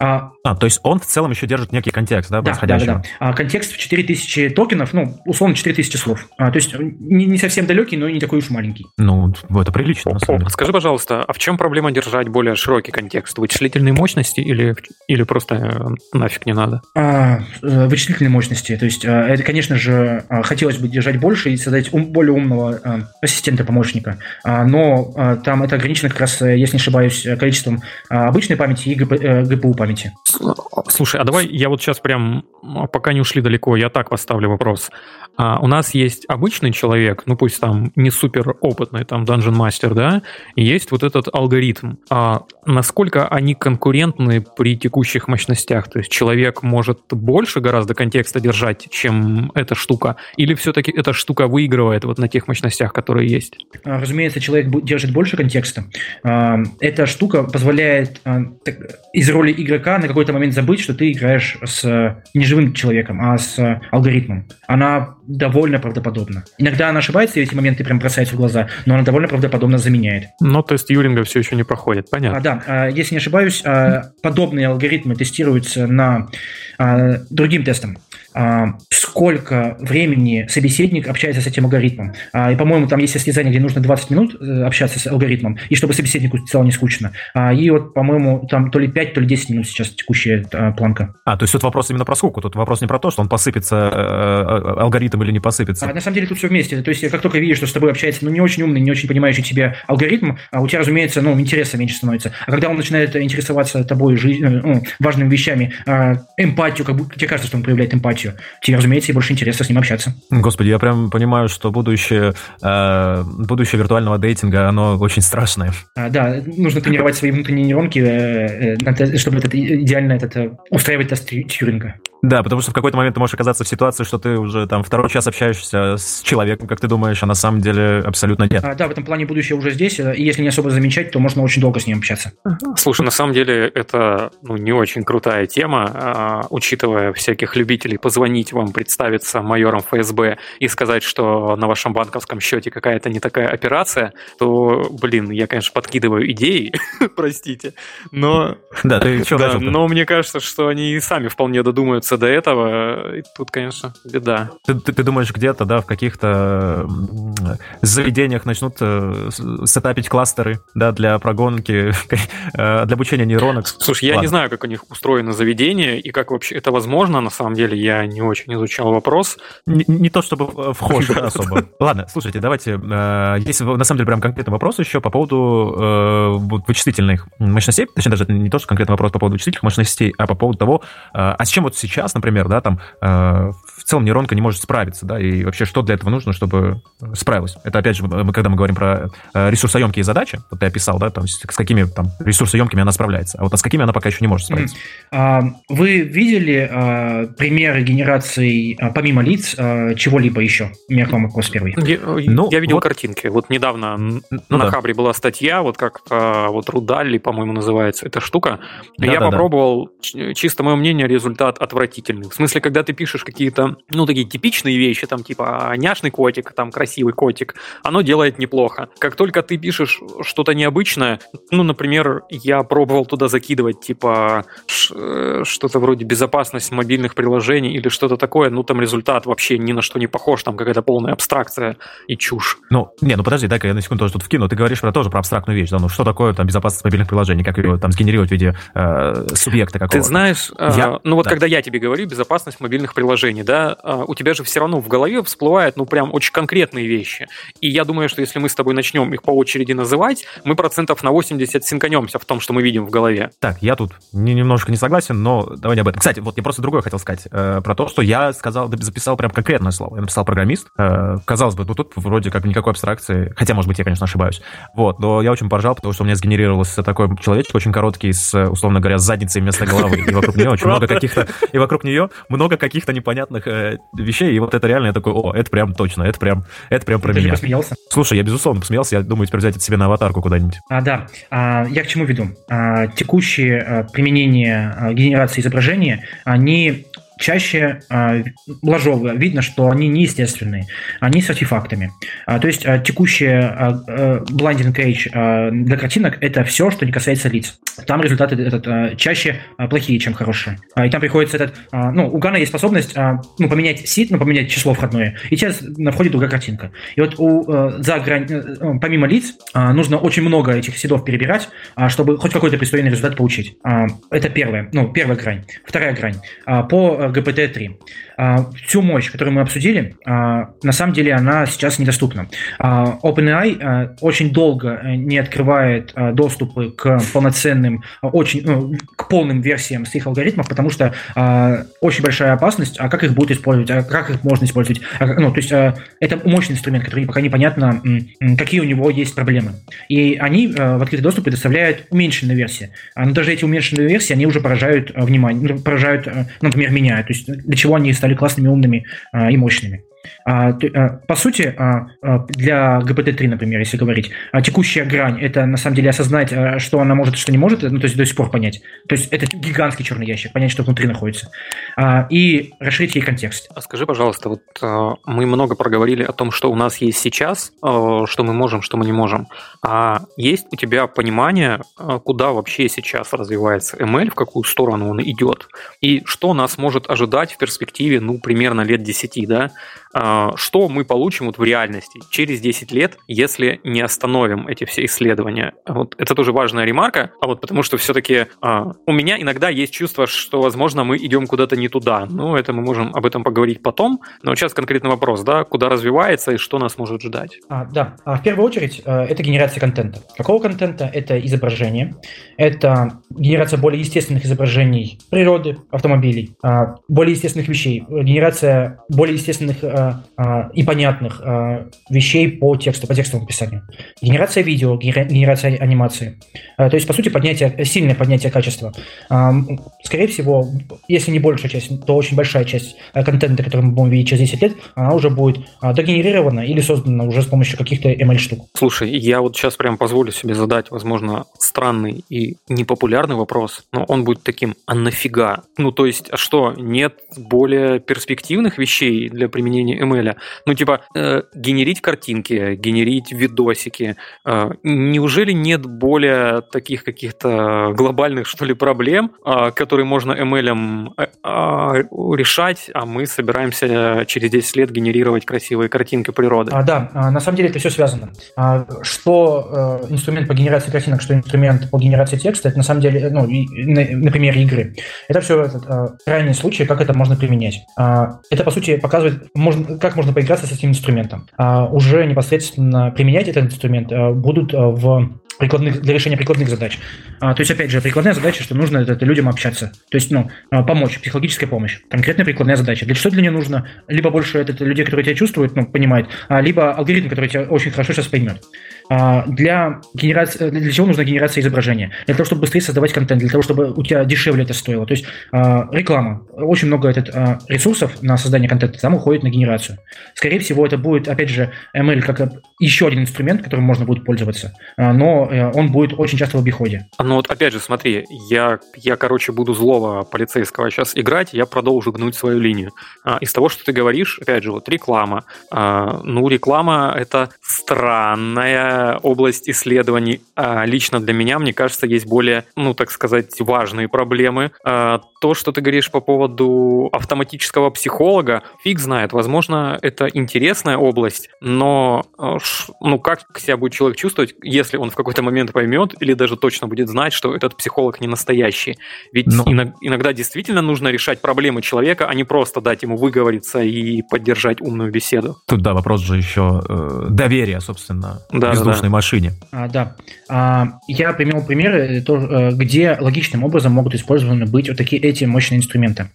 А, а, то есть он в целом еще держит некий контекст, да, происходящего? Да, да, да. А, контекст в 4000 токенов, ну, условно 4000 слов. А, то есть не, не совсем далекий, но и не такой уж маленький. Ну, это прилично, на самом деле. Скажи, пожалуйста, а в чем проблема держать более широкий контекст? Вычислительные мощности или, или просто э, нафиг не надо? А, э, вычислительные мощности. То есть э, это, конечно же, хотелось бы держать больше и создать ум, более умного ассистента-помощника. Но там это ограничено как раз, если не ошибаюсь, количеством обычной памяти и ГПУ памяти памяти. Слушай, а давай я вот сейчас прям, пока не ушли далеко, я так поставлю вопрос. А, у нас есть обычный человек, ну пусть там не супер опытный, там Dungeon Master, да, и есть вот этот алгоритм. А насколько они конкурентны при текущих мощностях? То есть человек может больше гораздо контекста держать, чем эта штука? Или все-таки эта штука выигрывает вот на тех мощностях, которые есть? А, разумеется, человек держит больше контекста. А, эта штука позволяет а, из роли игрока на какой-то момент забыть, что ты играешь с не живым человеком, а с алгоритмом. Она довольно правдоподобна. Иногда она ошибается, и эти моменты прям бросаются в глаза, но она довольно правдоподобно заменяет. Но тест Юринга все еще не проходит, понятно. А, да, а, если не ошибаюсь, а, подобные алгоритмы тестируются на а, другим тестом. А, сколько времени собеседник общается с этим алгоритмом. А, и, по-моему, там есть состязание, где нужно 20 минут э, общаться с алгоритмом, и чтобы собеседнику стало не скучно. А, и вот, по-моему, там то ли 5, то ли 10 минут сейчас текущая а, планка. А, то есть тут вопрос именно про скуку, тут вопрос не про то, что он посыпется э, э, алгоритм или не посыпется. А, на самом деле тут все вместе. То есть как только видишь, что с тобой общается ну, не очень умный, не очень понимающий тебя алгоритм, а у тебя, разумеется, ну, интереса меньше становится. А когда он начинает интересоваться тобой жизнь, ну, важными вещами, эмпатию, как будто тебе кажется, что он проявляет эмпатию, тебе, разумеется, и больше интереса с ним общаться. Господи, я прям понимаю, что будущее, э, будущее виртуального дейтинга, оно очень страшное. А, да, нужно тренировать свои внутренние нейронки, э, э, чтобы этот, идеально этот, э, устраивать тест Тьюринга. Да, потому что в какой-то момент ты можешь оказаться в ситуации, что ты уже там второй час общаешься с человеком, как ты думаешь, а на самом деле абсолютно нет. А, да, в этом плане будущее уже здесь, и если не особо замечать, то можно очень долго с ним общаться. Слушай, на самом деле это ну, не очень крутая тема, а, учитывая всяких любителей позвонить вам, представиться майором ФСБ и сказать, что на вашем банковском счете какая-то не такая операция, то, блин, я, конечно, подкидываю идеи, *laughs* простите, но... Да, ты что да, Но мне кажется, что они и сами вполне додумаются докатиться до этого, и тут, конечно, беда. Ты, ты, ты думаешь, где-то, да, в каких-то заведениях начнут э, сетапить кластеры, да, для прогонки, *laughs* э, для обучения нейронок? Слушай, я Ладно. не знаю, как у них устроено заведение, и как вообще это возможно, на самом деле, я не очень изучал вопрос. Не, не то, чтобы вхож *laughs* особо. Ладно, слушайте, давайте, э, есть на самом деле прям конкретный вопрос еще по поводу вычислительных мощностей, точнее, даже не то, что конкретный вопрос по поводу вычислительных мощностей, а по поводу того, а с чем вот сейчас сейчас, например, да, там э, целом нейронка не может справиться, да, и вообще что для этого нужно, чтобы справилась? Это, опять же, мы, когда мы говорим про э, ресурсоемкие задачи, вот ты описал, да, там, с какими там ресурсоемкими она справляется, а вот а с какими она пока еще не может справиться. Mm-hmm. Вы видели а, примеры генерации, а, помимо лиц, чего-либо еще? У меня к вам вопрос первый. Я, ну, я видел вот, картинки. Вот недавно ну, на да. Хабре была статья, вот как-то вот Рудалли, по-моему, называется эта штука. Да, я да, попробовал, да. чисто мое мнение, результат отвратительный. В смысле, когда ты пишешь какие-то, ну, такие типичные вещи, там, типа, няшный котик, там, красивый котик, оно делает неплохо. Как только ты пишешь что-то необычное, ну, например, я пробовал туда закидывать, типа, э, что-то вроде безопасность мобильных приложений или что-то такое, ну, там результат вообще ни на что не похож, там какая-то полная абстракция и чушь. Ну, не, ну подожди, дай-ка я на секунду тоже тут вкину. Ты говоришь про тоже про абстрактную вещь, да, ну что такое там безопасность мобильных приложений, как ее там сгенерировать в виде э, субъекта какого-то? Ты знаешь, я... э, ну вот да. когда я тебе говорю безопасность мобильных приложений, да, а, у тебя же все равно в голове всплывают, ну, прям очень конкретные вещи. И я думаю, что если мы с тобой начнем их по очереди называть, мы процентов на 80 синканемся в том, что мы видим в голове. Так, я тут не, немножко не согласен, но давай не об этом. Кстати, вот я просто другое хотел сказать, э, про то, что я сказал, записал прям конкретное слово. Я написал программист. Э, казалось бы, ну тут вроде как никакой абстракции, хотя, может быть, я, конечно, ошибаюсь. Вот, но я очень поржал, потому что у меня сгенерировался такой человечек очень короткий, с, условно говоря, с задницей вместо головы, и вокруг нее очень много каких-то, и вокруг нее много каких-то непонятных э, вещей, и вот это реально я такой, о, это прям точно, это прям, это прям про Ты меня. посмеялся? Слушай, я безусловно посмеялся, я думаю теперь взять это себе на аватарку куда-нибудь. А, да, а, я к чему веду? А, текущие а, применения а, генерации изображения, они чаще э, ложовые. Видно, что они неестественные, они с артефактами. А, то есть а, текущая а, blinding age а, для картинок – это все, что не касается лиц. Там результаты этот, а, чаще а, плохие, чем хорошие. А, и там приходится этот… А, ну, у Гана есть способность а, ну, поменять сит, ну, поменять число входное, и тебе на другая картинка. И вот у, а, за грань, а, помимо лиц а, нужно очень много этих сидов перебирать, а, чтобы хоть какой-то пристойный результат получить. А, это первая, ну, первая грань. Вторая грань. А, по GPT-3. А, всю мощь, которую мы обсудили, а, на самом деле она сейчас недоступна. А, OpenAI очень долго э, не открывает доступы к полноценным, очень, ну, к полным версиям своих алгоритмов, потому что очень большая опасность, а как их будут использовать, а как их можно использовать. Ну, то есть это мощный инструмент, который пока непонятно, какие у него есть проблемы. И они в открытый доступ предоставляют уменьшенные версии. Но даже эти уменьшенные версии, они уже поражают внимание, поражают, например, меня. То есть для чего они стали классными, умными а, и мощными. А, а, по сути, а, для GPT-3, например, если говорить, текущая грань – это на самом деле осознать, что она может что не может, ну, то есть до сих пор понять. То есть это гигантский черный ящик, понять, что внутри находится. И расширить ей контекст. А скажи, пожалуйста, вот мы много проговорили о том, что у нас есть сейчас, что мы можем, что мы не можем. А есть у тебя понимание, куда вообще сейчас развивается ML, в какую сторону он идет, и что нас может ожидать в перспективе, ну, примерно лет 10, да? А, что мы получим вот в реальности через 10 лет, если не остановим эти все исследования. Вот это тоже важная ремарка, а вот потому что все-таки а, у меня иногда есть чувство, что, возможно, мы идем куда-то не туда. Ну, это мы можем об этом поговорить потом. Но сейчас конкретный вопрос, да, куда развивается и что нас может ждать? А, да, а в первую очередь э, это генерация контента. Какого контента? Это изображение, это генерация более естественных изображений природы, автомобилей, а, более естественных вещей, генерация более естественных э, а, и понятных а, вещей по тексту, по текстовому описанию. Генерация видео, генерация анимации. А, то есть, по сути, поднятие, сильное поднятие качества. Скорее всего, если не большая часть, то очень большая часть контента, который мы будем видеть через 10 лет, она уже будет догенерирована или создана уже с помощью каких-то ML-штук. Слушай, я вот сейчас прям позволю себе задать, возможно, странный и непопулярный вопрос, но он будет таким, а нафига? Ну, то есть, а что, нет более перспективных вещей для применения применения ML. Ну, типа, э, генерить картинки, генерить видосики. Э, неужели нет более таких каких-то глобальных, что ли, проблем, э, которые можно ML э, э, решать, а мы собираемся через 10 лет генерировать красивые картинки природы? А, да, а, на самом деле это все связано. Что э, инструмент по генерации картинок, что инструмент по генерации текста, это на самом деле, ну, и, на, например, игры. Это все этот, э, крайние случаи, как это можно применять. Это, по сути, показывает, можно как можно поиграться с этим инструментом. А уже непосредственно применять этот инструмент а, будут а, в прикладных, для решения прикладных задач. А, то есть, опять же, прикладная задача, что нужно это, это людям общаться. То есть, ну, а, помочь, психологическая помощь. Конкретная прикладная задача. Для что для нее нужно? Либо больше это, это людей, которые тебя чувствуют, ну, понимают, а, либо алгоритм, который тебя очень хорошо сейчас поймет. А, для, генерации, для чего нужна генерация изображения? Для того, чтобы быстрее создавать контент, для того, чтобы у тебя дешевле это стоило. То есть а, реклама. Очень много этот, а, ресурсов на создание контента там уходит на генерацию. Скорее всего, это будет, опять же, ML как еще один инструмент, которым можно будет пользоваться, но э, он будет очень часто в обиходе. Ну вот опять же, смотри, я, я короче, буду злого полицейского сейчас играть, я продолжу гнуть свою линию. Из того, что ты говоришь, опять же, вот реклама. Ну, реклама – это странная область исследований. А лично для меня, мне кажется, есть более, ну, так сказать, важные проблемы. А, то, что ты говоришь по поводу автоматического психолога, фиг знает. Возможно, это интересная область, но а, ну, как себя будет человек чувствовать, если он в какой-то момент поймет или даже точно будет знать, что этот психолог не настоящий? Ведь но... иногда действительно нужно решать проблемы человека, а не просто дать ему выговориться и поддержать умную беседу. Тут, да, вопрос же еще э, доверия, собственно. Да, воздушной да. машине. А, да. А, я привел примеры, э, то, э, где логичным образом могут использованы быть вот такие эти мощные инструменты.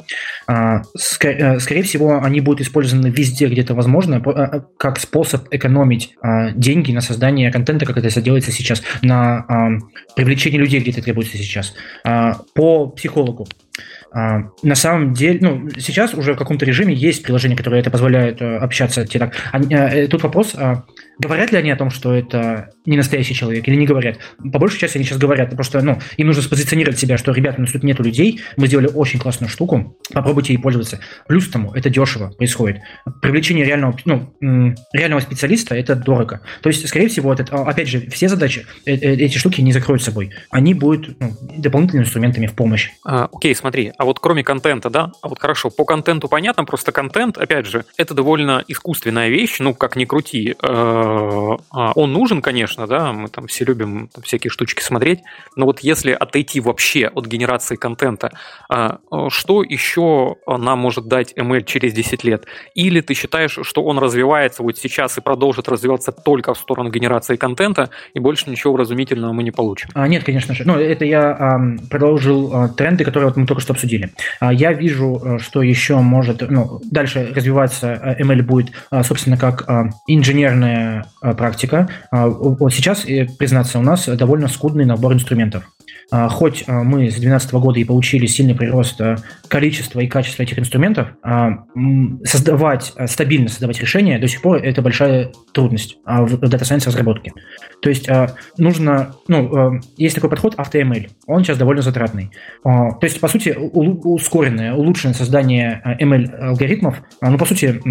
А, ск- э, скорее всего, они будут использованы везде, где это возможно, как способ экономить а, деньги на создание контента, как это делается сейчас, на а, привлечение людей, где это требуется сейчас. А, по психологу. А, на самом деле, ну, сейчас уже в каком-то режиме есть приложения, которые это позволяют общаться. Так. А, тут вопрос, Говорят ли они о том, что это не настоящий человек, или не говорят? По большей части они сейчас говорят, что ну, им нужно спозиционировать себя, что, ребята, ну тут нету людей, мы сделали очень классную штуку, попробуйте ей пользоваться. Плюс тому, это дешево происходит. Привлечение реального, ну, реального специалиста – это дорого. То есть, скорее всего, это, а, опять же, все задачи, э, э, эти штуки не закроют собой. Они будут ну, дополнительными инструментами в помощь. А, окей, смотри, а вот кроме контента, да, а вот хорошо, по контенту понятно, просто контент, опять же, это довольно искусственная вещь, ну, как ни крути, э, а, он нужен, конечно, да, мы там все любим там, всякие штучки смотреть, но вот если отойти вообще от генерации контента, а, что еще нам может дать ML через 10 лет? Или ты считаешь, что он развивается вот сейчас и продолжит развиваться только в сторону генерации контента, и больше ничего вразумительного мы не получим? А, нет, конечно же. Ну, это я а, продолжил а, тренды, которые вот мы только что обсудили. А, я вижу, э, что еще может ну, дальше развиваться ML будет, а, собственно, как инженерная Э, практика. А, вот сейчас, признаться, у нас довольно скудный набор инструментов. А, хоть а, мы с 2012 года и получили сильный прирост а, количества и качества этих инструментов, создавать, стабильно создавать решения до сих пор это большая трудность в Data Science разработке. То есть нужно, ну, есть такой подход AutoML, он сейчас довольно затратный. То есть, по сути, ускоренное, улучшенное создание ML-алгоритмов, ну, по сути,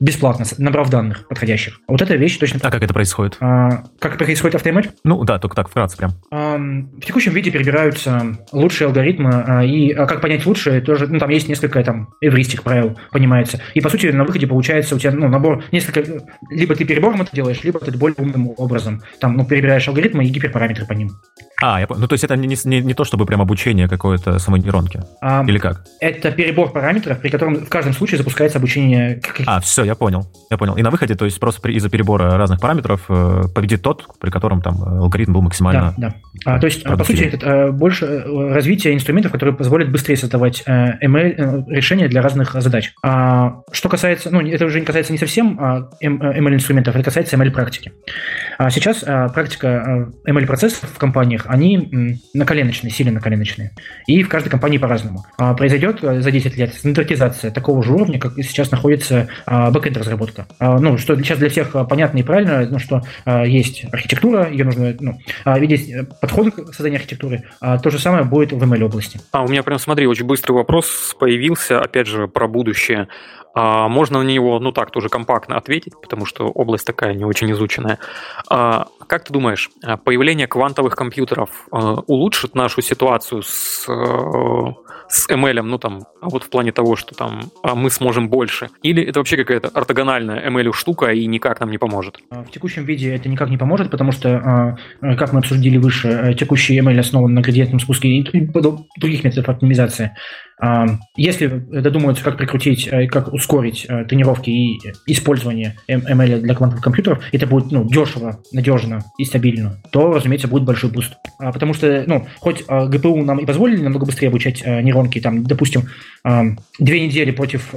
бесплатно, набрав данных подходящих. Вот эта вещь точно... А как это происходит? Как происходит AutoML? Ну, да, только так, вкратце прям. В текущем виде перебираются лучшие алгоритмы, а, и а как понять лучше, тоже, ну, там есть несколько там эвристик правил, понимается. И, по сути, на выходе получается у тебя, ну, набор, несколько, либо ты перебором это делаешь, либо ты более умным образом, там, ну, перебираешь алгоритмы и гиперпараметры по ним. А, я понял. Ну, то есть это не, не, не то, чтобы прям обучение какой-то самой нейронки? А, Или как? Это перебор параметров, при котором в каждом случае запускается обучение. А, все, я понял. Я понял. И на выходе, то есть просто из-за перебора разных параметров э, победит тот, при котором там э, алгоритм был максимально... Да, да. А, то есть, по сути, это э, больше развитие инструментов, которые позволят быстрее создавать ML решения для разных задач. А, что касается, ну, это уже не касается не совсем ML-инструментов, это касается ML-практики. А сейчас практика ML-процессов в компаниях они наколеночные, сильно наколеночные. И в каждой компании по-разному. А, произойдет э, за 10 лет стандартизация такого же уровня, как сейчас находится а, бэкэнд разработка. А, ну, что сейчас для всех понятно и правильно, ну, что есть архитектура, ее нужно ну, видеть э, подход к созданию архитектуры. То же самое будет в ML области. А, у меня прям, смотри, очень быстрый вопрос появился, опять же, про будущее. А можно на него, ну так, тоже компактно ответить, потому что область такая не очень изученная. А, как ты думаешь, а, появление квантовых компьютеров улучшит нашу ситуацию с, с ML, ну там, вот в плане того, что там мы сможем больше? Или это вообще какая-то ортогональная ML штука и никак нам не поможет? В текущем виде это никак не поможет, потому что, как мы обсудили выше, текущий ML основан на градиентном спуске и других методов оптимизации. Если додумаются, как прикрутить, э, как ускорить э, тренировки и использование ML для квантовых компьютеров, это будет ну, дешево, надежно и стабильно, то, разумеется, будет большой boost. А, потому что, ну, хоть GPU нам и позволили намного быстрее обучать э, нейронки, там, допустим, две недели против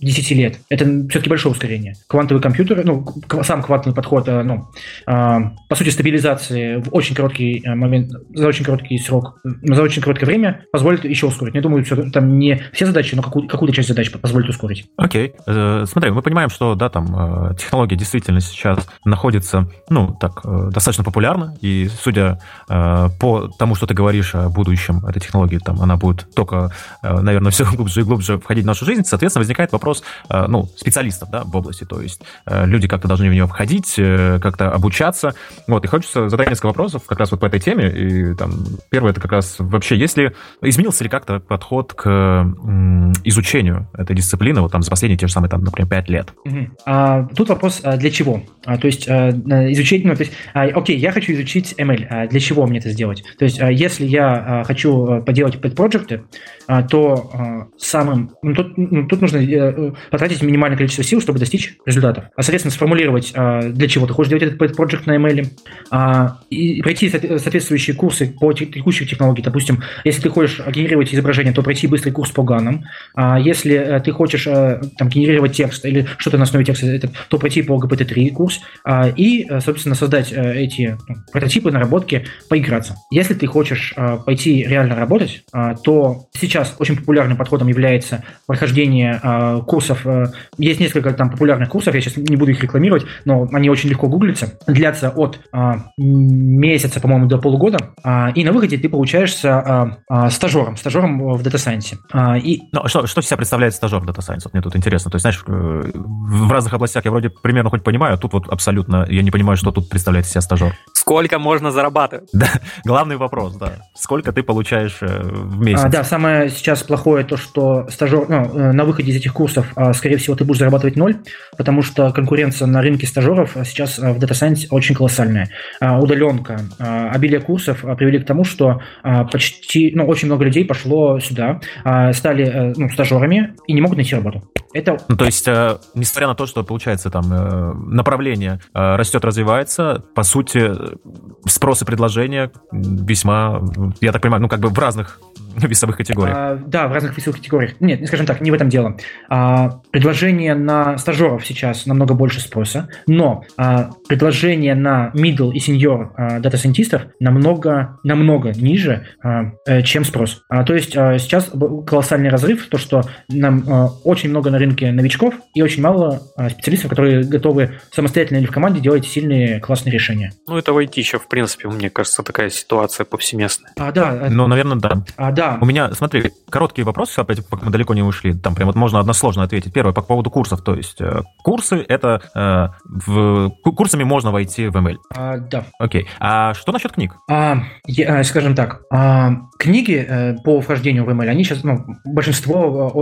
10 лет, это все-таки большое ускорение. Квантовый компьютер, ну, сам квантовый подход, ну, по сути, стабилизации в очень короткий момент, за очень короткий срок, за очень короткое время позволит еще ускорить. Я думаю, все, там не все задачи, но какую- какую-то часть задач позволит ускорить. Окей. Okay. Э, смотри, мы понимаем, что, да, там э, технология действительно сейчас находится, ну, так, э, достаточно популярна, и судя по тому, что ты говоришь о будущем этой технологии, там, она будет только, наверное, *laughs* все глубже и глубже входить в нашу жизнь, соответственно, возникает вопрос, ну, специалистов, да, в области, то есть люди как-то должны в нее входить, как-то обучаться, вот, и хочется задать несколько вопросов как раз вот по этой теме, и там, первое, это как раз вообще, если изменился ли как-то подход к изучению этой дисциплины вот там за последние те же самые, там, например, 5 лет? Угу. А, тут вопрос, а, для чего? А, то есть а, изучить, ну, то есть, а, окей, я хочу изучить ML, а для чего мне это сделать? То есть, а, если я а, хочу а, поделать пэт-проекты, а, то а, самым, ну, тут, ну, тут нужно а, потратить минимальное количество сил, чтобы достичь результатов. А, соответственно, сформулировать, а, для чего ты хочешь делать этот пэт-проект на ML, а, и пройти соответствующие курсы по текущих технологий. Допустим, если ты хочешь генерировать изображение, то пройти быстрый курс по ганам. А если э, ты хочешь э, там, генерировать текст или что-то на основе текста, то пройти по GPT-3 курс а, и, э, собственно, создать эти ну, прототипы, наработки, поиграться. Если ты хочешь пойти реально работать, то сейчас очень популярным подходом является прохождение курсов. Есть несколько там популярных курсов, я сейчас не буду их рекламировать, но они очень легко гуглятся. Длятся от месяца, по-моему, до полугода. И на выходе ты получаешься стажером, стажером в Data Science. А, и... Но что, что себя представляет стажер Data Science? Вот мне тут интересно. То есть, знаешь, э, в разных областях я вроде примерно хоть понимаю, а тут вот абсолютно я не понимаю, что тут представляет себя стажер. Сколько можно зарабатывать? Да, *laughs* главный вопрос, да. Сколько ты получаешь э, в месяц? А, да, самое сейчас плохое то, что стажер, ну, э, на выходе из этих курсов, а, скорее всего, ты будешь зарабатывать ноль, потому что конкуренция на рынке стажеров сейчас в Data Science очень колоссальная. Удаленка, обилие курсов привели к тому, что почти, ну, очень много людей пошло сюда, а, стали э, ну, стажерами и не могут найти работу. Это... Ну, то есть, э, несмотря на то, что, получается, там направление растет, развивается, по сути, спрос и предложение весьма, я так понимаю, ну, как бы в разных весовых категориях. А, да, в разных весовых категориях. Нет, скажем так, не в этом дело. А, предложение на стажеров сейчас намного больше спроса, но а, предложение на middle и senior а, дата-сайентистов намного, намного ниже, а, э, чем спрос. А, то есть а, сейчас колоссальный разрыв, то, что нам а, очень много на рынке новичков и очень мало а, специалистов, которые готовы самостоятельно или в команде делать сильные классные решения. Ну, это в IT еще, в принципе, мне кажется, такая ситуация повсеместная. А, да. Э, ну, наверное, да. А, да. У меня, смотри, короткие вопросы, опять, пока мы далеко не ушли. Там прям вот можно односложно ответить. Первое, по поводу курсов. То есть э, курсы это... Э, в, курсами можно войти в ML. А, да. Окей. А что насчет книг? А, я, э, скажем так, а, книги по вхождению в ML, они сейчас, ну, большинство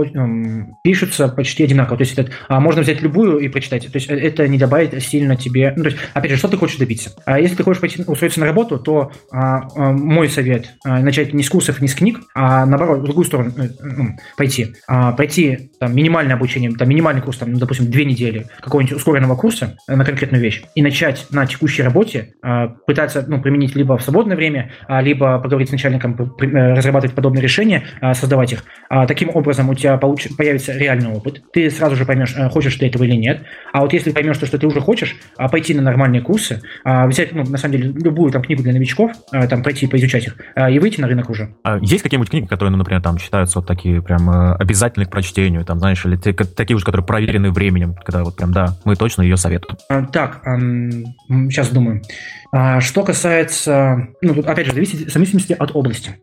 пишутся почти одинаково. То есть это, а, можно взять любую и прочитать. То есть это не добавит сильно тебе... Ну, то есть, опять же, что ты хочешь добиться? А если ты хочешь пойти устроиться на работу, то а, а, мой совет а, начать не с курсов, не с книг, а наоборот, в другую сторону э, ну, пойти. А, пойти там, минимальное обучение, там, минимальный курс, там, ну, допустим, две недели какого-нибудь ускоренного курса на конкретную вещь и начать на текущей работе а, пытаться ну, применить либо в свободное время, а, либо поговорить с начальником, э, разрабатывать подобные решения, а, создавать их. А, таким образом у тебя получ... появится реальный опыт. Ты сразу же поймешь, э, хочешь ты этого или нет. А вот если поймешь, что, ты уже хочешь, а, пойти на нормальные курсы, а, взять, ну, на самом деле, любую там книгу для новичков, а, там пройти, поизучать их, а, и выйти на рынок уже. А есть какие-нибудь книги, которые, ну, например, там считаются вот такие прям э, обязательны к прочтению, там, знаешь, или те, такие уже, которые проверены временем, когда вот прям, да, мы точно ее советуем? А, так, сейчас думаю. А, что касается, ну, тут опять же, зависит зависимости от области.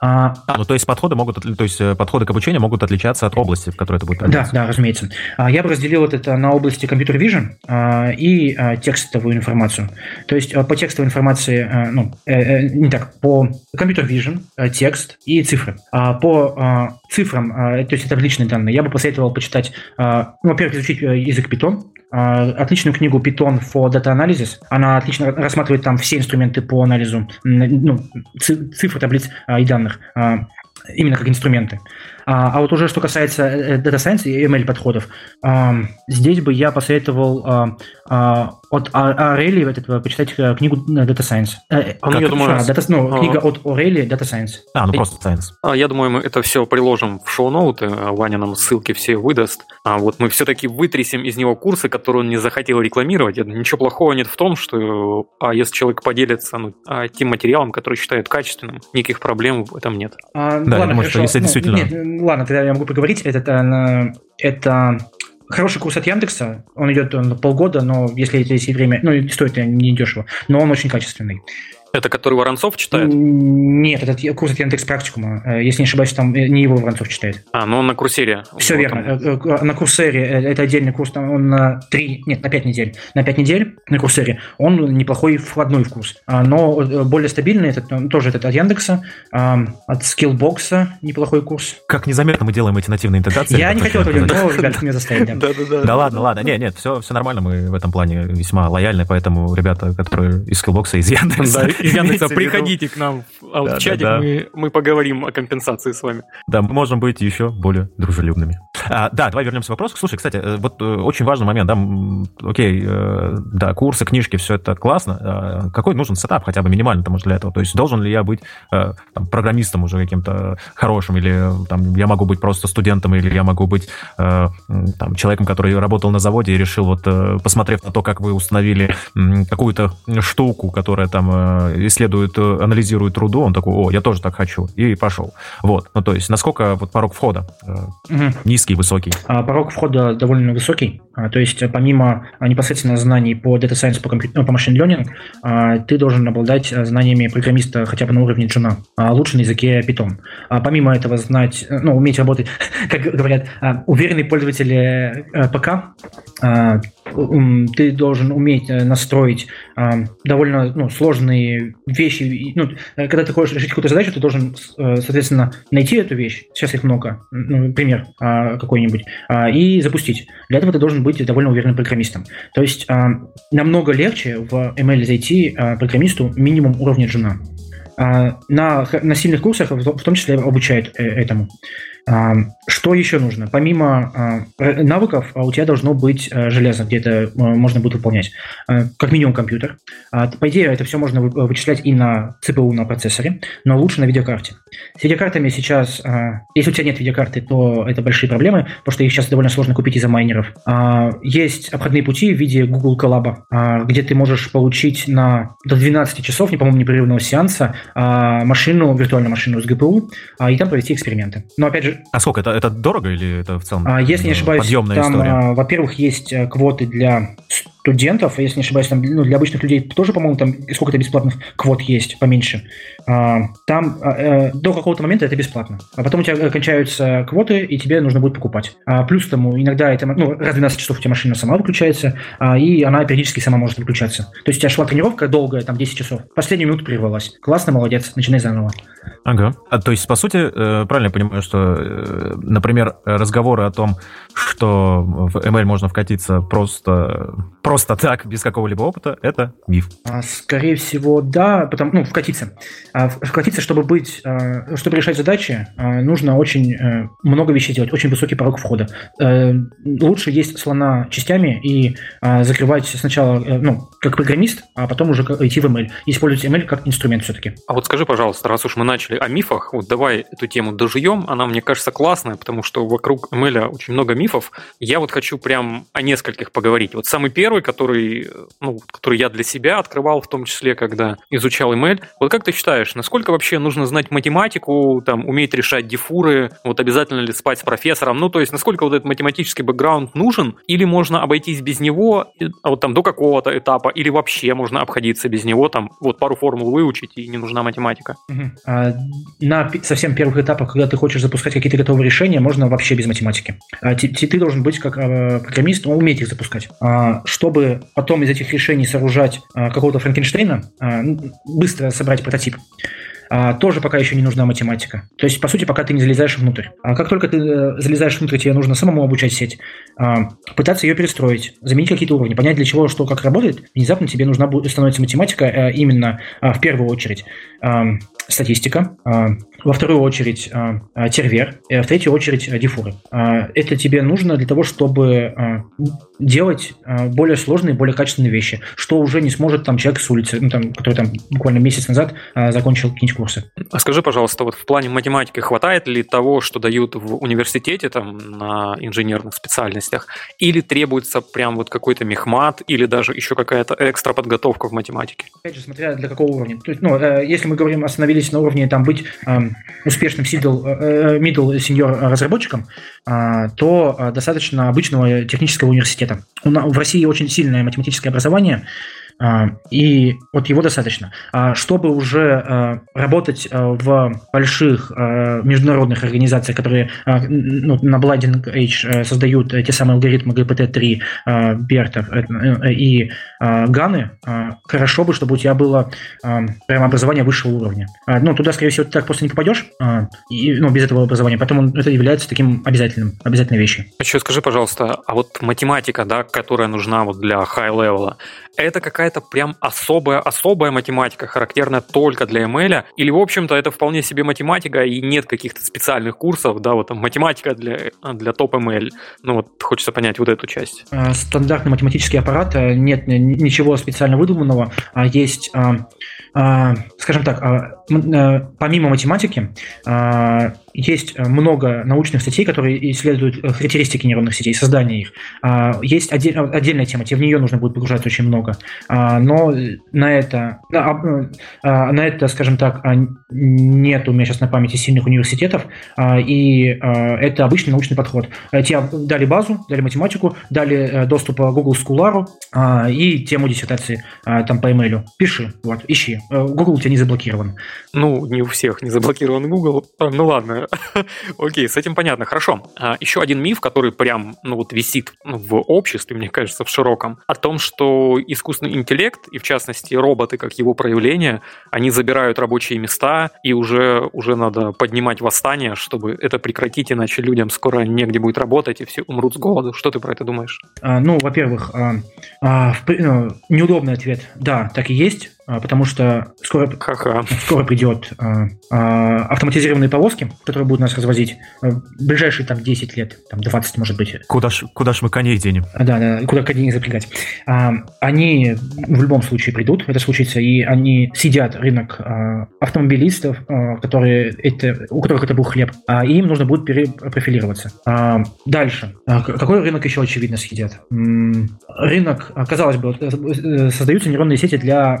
А, ну то есть подходы могут, то есть э, подходы к обучению могут отличаться от области, в которой это будет Да, да, разумеется. А, я бы разделил вот это на области компьютер vision и а, текстовую информацию. То есть по текстовой информации, ну, э, э, не так, по компьютер vision, текст и цифры. По цифрам, то есть это личные данные, я бы посоветовал почитать, ну, во-первых, изучить язык Python, отличную книгу Python for Data Analysis. Она отлично рассматривает там все инструменты по анализу ну, цифр, таблиц и данных а, именно как инструменты. А, а вот уже что касается э, э, Data Science и ML подходов, а, здесь бы я посоветовал а, а, от Орели этого почитать э, книгу Data Science. А, ну, я думаю, а, data, ну, а... книга от Орели Data Science. А, ну просто Science. А, я думаю, мы это все приложим в шоу-ноуты. Ваня нам ссылки все выдаст. А вот мы все-таки вытрясем из него курсы, которые он не захотел рекламировать. Ничего плохого нет в том, что а если человек поделится ну, тем материалом, который считает качественным, никаких проблем в этом нет. А, да, ладно, я думаю, что если ну, действительно... Нет, ладно, тогда я могу поговорить. Это, это, это хороший курс от Яндекса. Он идет на полгода, но если есть время, ну, стоит не дешево, но он очень качественный. Это который Воронцов читает? Нет, это курс от Яндекс Практикума. Э, если не ошибаюсь, там э, не его Воронцов читает. А, ну он на Курсере. Все вот верно. Там... Э, на Курсере это отдельный курс, там он на три, нет, на пять недель. На пять недель на Курсере он неплохой входной в курс. А, но более стабильный, это тоже этот от Яндекса, от Skillbox неплохой курс. Как незаметно мы делаем эти нативные интеграции. Я не хотел этого делать, но ребята меня заставили. *laughs* Да ладно, ладно. Нет, нет, все нормально, мы в этом плане весьма лояльны, поэтому ребята, которые из Skillbox, из Яндекса, Яндекса, приходите к нам в да, чатик. Мы, поговорим о компенсации с вами. Да, мы можем быть еще более дружелюбными. А, да, давай вернемся к вопросу. Слушай, кстати, э, вот э, очень важный момент, да, окей, э, да, курсы, книжки, все это классно. А какой нужен сетап хотя бы минимально тому для этого? То есть должен ли я быть там, программистом уже каким-то хорошим, или там, я могу быть просто студентом, или я могу быть там, человеком, который работал на заводе и решил, вот, посмотрев на то, как вы установили какую-то штуку, которая там исследует, анализирует труду, он такой, о, я тоже так хочу, и пошел. Вот, ну то есть насколько вот порог входа угу. низкий, высокий? А, порог входа довольно высокий, а, то есть помимо непосредственно знаний по Data Science, по, компью... Ну, по Machine Learning, а, ты должен обладать знаниями программиста хотя бы на уровне джуна, а лучше на языке Python. А помимо этого знать, ну, уметь работать, *laughs* как говорят, а, уверенный пользователь э, ПК, ты должен уметь э, настроить довольно ну, сложные вещи. Ну, когда ты хочешь решить какую-то задачу, ты должен, э, соответственно, найти эту вещь, сейчас их много, ну, пример какой-нибудь, и запустить. Для этого ты должен быть довольно уверенным программистом. То есть намного легче в ML зайти программисту минимум уровня джуна. На, на сильных курсах в том числе обучают этому. Что еще нужно? Помимо навыков, у тебя должно быть железо, где это можно будет выполнять. Как минимум компьютер. По идее, это все можно вычислять и на CPU, на процессоре, но лучше на видеокарте. С видеокартами сейчас, если у тебя нет видеокарты, то это большие проблемы, потому что их сейчас довольно сложно купить из-за майнеров. Есть обходные пути в виде Google Collab, где ты можешь получить на до 12 часов, не по-моему, непрерывного сеанса машину, виртуальную машину с GPU, и там провести эксперименты. Но опять же, а сколько? Это, это дорого или это в целом а, Если не ошибаюсь, подъемная там, история? А, во-первых, есть э, квоты для студентов, если не ошибаюсь, там, ну, для обычных людей тоже, по-моему, там сколько-то бесплатных квот есть, поменьше. А, там а, э, до какого-то момента это бесплатно. А потом у тебя кончаются квоты, и тебе нужно будет покупать. А, плюс тому, иногда это, ну, раз в 12 часов у тебя машина сама выключается, а, и она периодически сама может выключаться. То есть у тебя шла тренировка долгая, там 10 часов, последнюю минуту прервалась. Классно, молодец, начинай заново. Ага. А, то есть, по сути, э, правильно понимаю, что, э, например, разговоры о том, что в ML можно вкатиться просто, просто так, без какого-либо опыта, это миф. А, скорее всего, да, потому, ну, вкатиться. А, вкатиться, чтобы быть, а, чтобы решать задачи, нужно очень э, много вещей делать, очень высокий порог входа. Лучше есть слона частями и закрывать сначала, ну, как программист, а потом уже идти в ML. Использовать ML как инструмент все-таки. А вот скажи, пожалуйста, раз уж мы начали о мифах, вот давай эту тему дожуем, она, мне кажется, классная, потому что вокруг ML очень много мифов. Я вот хочу прям о нескольких поговорить. Вот самый первый, который, ну, который я для себя открывал, в том числе, когда изучал ML. Вот как ты считаешь, насколько вообще нужно знать математику, там, уметь решать дифуры, вот обязательно ли спать с профессором? Ну, то есть, насколько вот этот математический бэкграунд нужен, или можно обойтись без него, а вот там до какого-то этапа, или вообще можно обходиться без него, там, вот пару формул выучить, и не нужна математика? Угу на совсем первых этапах, когда ты хочешь запускать какие-то готовые решения, можно вообще без математики. А, ты, должен быть как а, программист, уметь их запускать. А, чтобы потом из этих решений сооружать какого-то Франкенштейна, быстро собрать прототип а, тоже пока еще не нужна математика. То есть, по сути, пока ты не залезаешь внутрь. А как только ты э, залезаешь внутрь, тебе нужно самому обучать сеть, а, пытаться ее перестроить, заменить какие-то уровни, понять, для чего, что, как работает, внезапно тебе нужна будет, становится математика а, именно а, в первую очередь а, статистика, а, во вторую очередь а, а тервер, а в третью очередь а, дифуры. А, это тебе нужно для того, чтобы делать более сложные, более качественные вещи, что уже не сможет там человек с улицы, ну, там, который там буквально месяц назад закончил какие-нибудь курсы. А скажи, пожалуйста, вот в плане математики хватает ли того, что дают в университете там на инженерных специальностях, или требуется прям вот какой-то мехмат, или даже еще какая-то экстра подготовка в математике? Опять же, смотря для какого уровня. То есть, ну, э, если мы говорим, остановились на уровне там быть э, успешным middle, э, middle senior разработчиком, э, то э, достаточно обычного технического университета. В России очень сильное математическое образование, а, и вот его достаточно. А, чтобы уже а, работать в больших международных организациях, которые ну, на Blinding Age э, создают те самые алгоритмы GPT-3, Берта э, э, и Ганы, хорошо бы, чтобы у тебя было прямо образование высшего уровня. Ну, туда, скорее всего, ты так просто не попадешь, и, ну, без этого образования, поэтому это является таким обязательным, обязательной вещью. Еще скажи, пожалуйста, а вот математика, да, которая нужна вот для high-level, это какая-то прям особая, особая математика, характерная только для ML, или, в общем-то, это вполне себе математика, и нет каких-то специальных курсов, да, вот там математика для, для топ ML. Ну вот хочется понять вот эту часть. А, стандартный математический аппарат, э, нет ничего специально выдуманного, а есть, а, скажем так, э, помимо математики, есть много научных статей, которые исследуют характеристики нейронных сетей, создание их. Есть отдельная тема, тебе в нее нужно будет погружаться очень много. А, но на это, на, а, на это, скажем так, а, нет у меня сейчас на памяти сильных университетов, и это обычный научный подход. Тебе дали базу, дали математику, дали э, доступ к Google Scholar и тему диссертации там по имейлю. Пиши, вот, ищи. Э, Google у тебя не заблокирован. Ну, не у всех не заблокирован Google. Ну ладно. *laughs* Окей, с этим понятно. Хорошо. Еще один миф, который прям, ну вот висит в обществе, мне кажется, в широком, о том, что искусственный интеллект, и в частности роботы как его проявление, они забирают рабочие места, и уже, уже надо поднимать восстание, чтобы это прекратить, иначе людям скоро негде будет работать, и все умрут с голоду. Что ты про это думаешь? А, ну, во-первых, а, а, в, ну, неудобный ответ. Да, так и есть. Потому что скоро, Ха-ха. скоро придет автоматизированные повозки, которые будут нас развозить в ближайшие там 10 лет, там 20, может быть. Куда ж, куда ж мы коней денем? Да, да, куда коней запрягать. Они в любом случае придут, это случится, и они сидят рынок автомобилистов, которые это, у которых это был хлеб, и им нужно будет перепрофилироваться. Дальше. Какой рынок еще очевидно съедят? Рынок, казалось бы, э, создаются нейронные сети для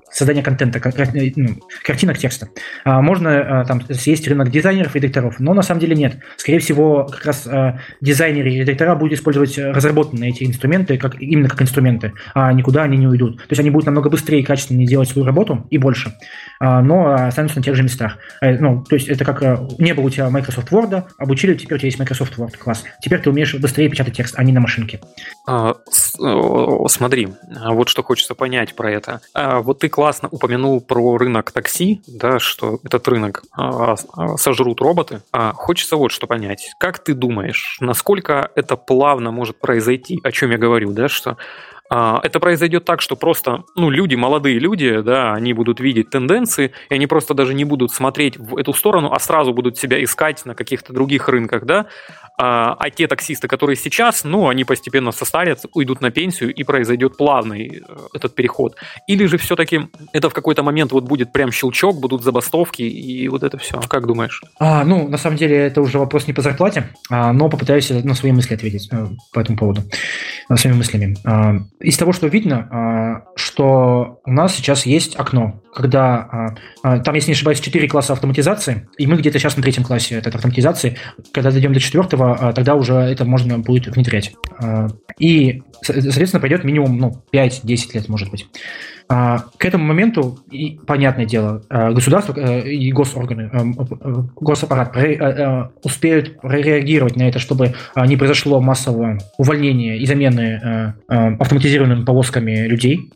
создания контента, э, ну, картинок, текста. А, можно э, там съесть рынок дизайнеров и редакторов, но на самом деле нет. Скорее всего, как раз дизайнеры и редактора будут использовать разработанные эти инструменты как, именно как инструменты, а никуда они не уйдут. То есть они будут намного быстрее и качественнее делать свою работу и больше, а, но останутся на тех же местах. Ну, то есть это как не было у тебя Microsoft Word, обучили, теперь у тебя есть Microsoft Word, класс. Теперь ты умеешь быстрее печатать текст, а не на машинке. А, смотри, вот что хочется понять про это. А, вот ты классно упомянул про рынок такси, да, что этот рынок а, а, сожрут роботы. А, хочется вот что понять. Как ты думаешь, насколько это плавно может произойти? О чем я говорю, да, что это произойдет так, что просто, ну, люди, молодые люди, да, они будут видеть тенденции, и они просто даже не будут смотреть в эту сторону, а сразу будут себя искать на каких-то других рынках, да, а, а те таксисты, которые сейчас, ну, они постепенно состарятся, уйдут на пенсию, и произойдет плавный э, этот переход. Или же все-таки это в какой-то момент вот будет прям щелчок, будут забастовки, и вот это все. Как думаешь? А, ну, на самом деле, это уже вопрос не по зарплате, а, но попытаюсь на свои мысли ответить а, по этому поводу, своими мыслями. А, из того, что видно, а, что у нас сейчас есть окно, когда а, а, там, если не ошибаюсь, 4 класса автоматизации, и мы где-то сейчас на третьем классе этой автоматизации, когда дойдем до четвертого, тогда уже это можно будет внедрять. И, соответственно, пойдет минимум ну, 5-10 лет, может быть. А, к этому моменту, и, понятное дело, а, государство э, и госорганы, э, э, госаппарат успеют реагировать на это, чтобы не произошло массового увольнения и замены автоматизированными повозками людей.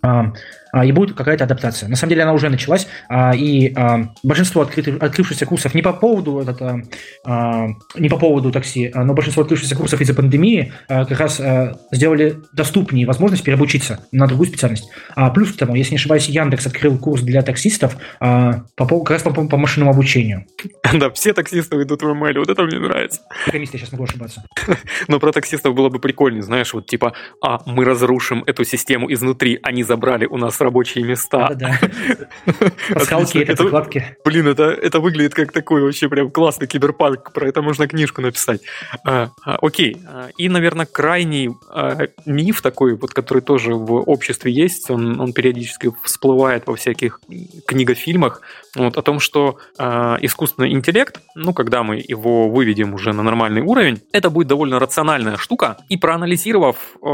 А, а, и будет какая-то адаптация. На самом деле она уже началась, а, и а, большинство открытых, открывшихся курсов не по поводу это, не по поводу такси, но большинство открывшихся курсов из-за пандемии как раз сделали доступнее возможность переобучиться на другую специальность. Плюс к тому, если не ошибаюсь, Яндекс открыл курс для таксистов по, как раз по, по машинному обучению. *laughs* Да, все таксисты идут в ML, вот это мне нравится. Программист, я сейчас могу ошибаться. *laughs* Но про таксистов было бы прикольнее, знаешь, вот типа, а, мы разрушим эту систему изнутри, они забрали у нас рабочие места. Да-да. *laughs* Пасхалки, это закладки. Блин, это, это выглядит как такой вообще прям классный киберпанк. Про это можно книжку написать. А, а, окей. А, и, наверное, крайний а, миф такой, вот, который тоже в обществе есть, он, он периодически всплывает во всяких книгофильмах, вот, о том, что э, искусственный интеллект, ну, когда мы его выведем уже на нормальный уровень, это будет довольно рациональная штука, и проанализировав э,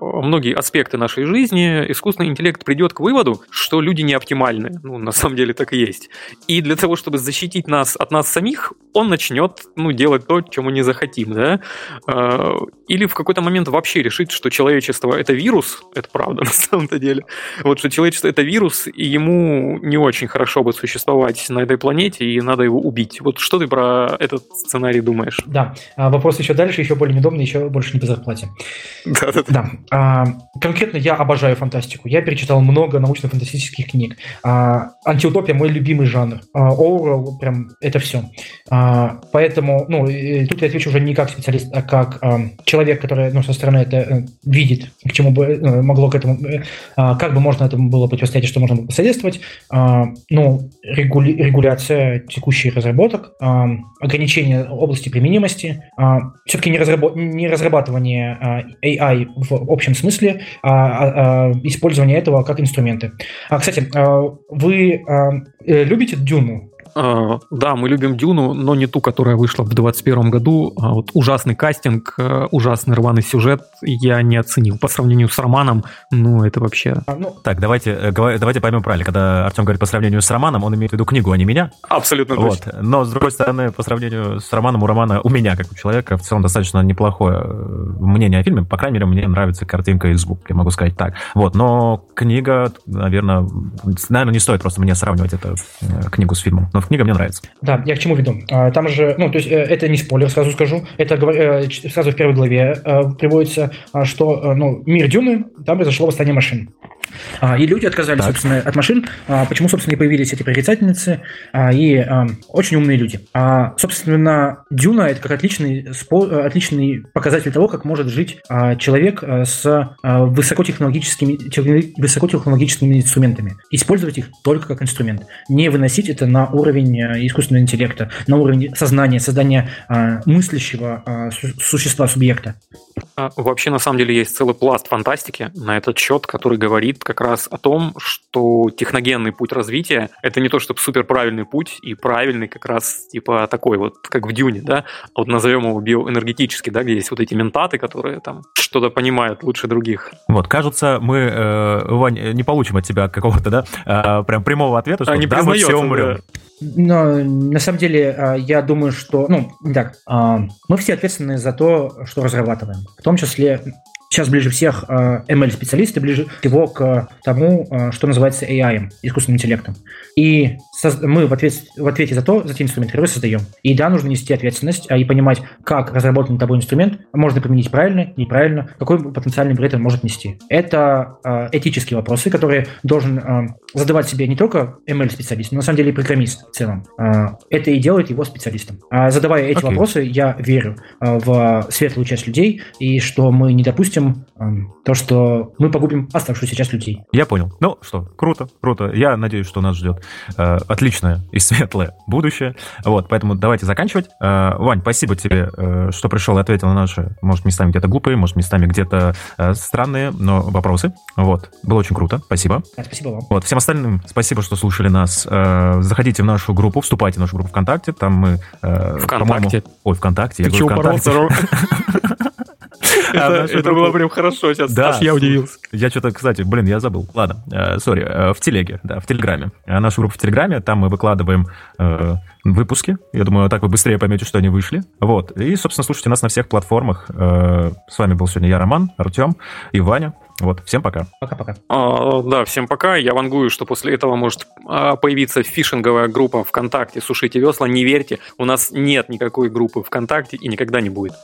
многие аспекты нашей жизни, искусственный интеллект придет к выводу, что люди не оптимальны. Ну, на самом деле так и есть. И для того, чтобы защитить нас от нас самих, он начнет, ну, делать то, чем мы не захотим, да? Э, или в какой-то момент вообще решить, что человечество — это вирус, это правда *laughs* на самом-то деле, вот что человечество — это вирус, и ему не очень хорошо бы существовать на этой планете, и надо его убить. Вот что ты про этот сценарий думаешь? Да, а вопрос еще дальше, еще более недобный, еще больше не по зарплате. Да, да, да. А, конкретно я обожаю фантастику. Я перечитал много научно-фантастических книг. А, антиутопия мой любимый жанр. Оуэлл прям это все. Поэтому, ну, тут я отвечу уже не как специалист, а как человек, который ну, со стороны это э, видит, к чему бы э, могло к этому, э, как бы можно этому было противостоять, что можно было посодействовать. Ну, регули, регуляция текущих разработок, э, ограничение области применимости, э, все-таки не, разработ, не разрабатывание э, AI в общем смысле, а, а, использование этого как инструменты. А, кстати, вы э, любите Дюну? А, да, мы любим Дюну, но не ту, которая вышла в 2021 году. А вот ужасный кастинг, э, ужасный рваный сюжет я не оценил. По сравнению с романом, ну, это вообще... А, ну, так, давайте, э, давайте поймем правильно. Когда Артем говорит по сравнению с романом, он имеет в виду книгу, а не меня. Абсолютно вот. точно. Но, с другой стороны, по сравнению с романом, у романа, у меня, как у человека, в целом достаточно неплохое э, мнение о фильме. По крайней мере, мне нравится картинка и звук, я могу сказать так. Вот, но книга, наверное, наверное, не стоит просто мне сравнивать эту книгу с фильмом. Но книга мне нравится. Да, я к чему веду. А, там же, ну, то есть э, это не спойлер, сразу скажу. Это э, сразу в первой главе э, приводится, а, что ну, мир Дюны, там произошло восстание машин. А, и люди отказались, так. собственно, от машин. А, почему, собственно, и появились эти прорицательницы а, и очень умные люди. Собственно, Дюна – это как отличный, отличный показатель того, как может жить человек с высокотехнологическими, высокотехнологическими инструментами. Использовать их только как инструмент. Не выносить это на уровень искусственного интеллекта, на уровень сознания, создания мыслящего существа, субъекта. Вообще, на самом деле, есть целый пласт фантастики на этот счет, который говорит как раз о том, что техногенный путь развития – это не то, чтобы супер правильный путь и правильный как раз типа такой вот, как в Дюне, да, а вот назовем его биоэнергетический, да, где есть вот эти ментаты, которые там что-то понимают лучше других. Вот, кажется, мы, э, Вань, не получим от тебя какого-то, да, э, прям прямого ответа, что а, не да, мы все умрем. Да. Но на самом деле а, я думаю, что, ну, так, а, мы все ответственны за то, что разрабатываем. В том числе сейчас ближе всех а, ML-специалисты, ближе всего к тому, что называется AI, искусственным интеллектом. И мы в, ответ, в ответе за то, за те инструменты, которые создаем. И да, нужно нести ответственность и понимать, как разработанный тобой инструмент можно применить правильно, неправильно, какой потенциальный вред он может нести. Это этические вопросы, которые должен задавать себе не только ML-специалист, но на самом деле и программист в целом. Это и делает его специалистом. А задавая эти okay. вопросы, я верю в светлую часть людей и что мы не допустим то, что мы погубим оставшуюся часть людей. Я понял. Ну что, круто, круто. Я надеюсь, что нас ждет э, отличное и светлое будущее. Вот, поэтому давайте заканчивать. Э, Вань, спасибо тебе, э, что пришел и ответил на наши, может, местами где-то глупые, может, местами где-то э, странные, но вопросы. Вот, было очень круто. Спасибо. спасибо вам. Вот, всем остальным спасибо, что слушали нас. Э, заходите в нашу группу, вступайте в нашу группу ВКонтакте. Там мы... Э, ВКонтакте. Ой, ВКонтакте. Ты я говорю, ВКонтакте. *laughs* *laughs* Это было прям хорошо сейчас, Да, я удивился. Я что-то, кстати, блин, я забыл. Ладно, э, сори, в телеге, да, в Телеграме. Наша группа в Телеграме, там мы выкладываем выпуски. Я думаю, так вы быстрее поймете, что они вышли. Вот. И, собственно, слушайте нас на всех платформах. С вами был сегодня я, Роман, Артем и Ваня. Вот, всем пока. Пока-пока. А, да, всем пока. Я вангую, что после этого может а, появиться фишинговая группа ВКонтакте «Сушите весла». Не верьте, у нас нет никакой группы ВКонтакте и никогда не будет.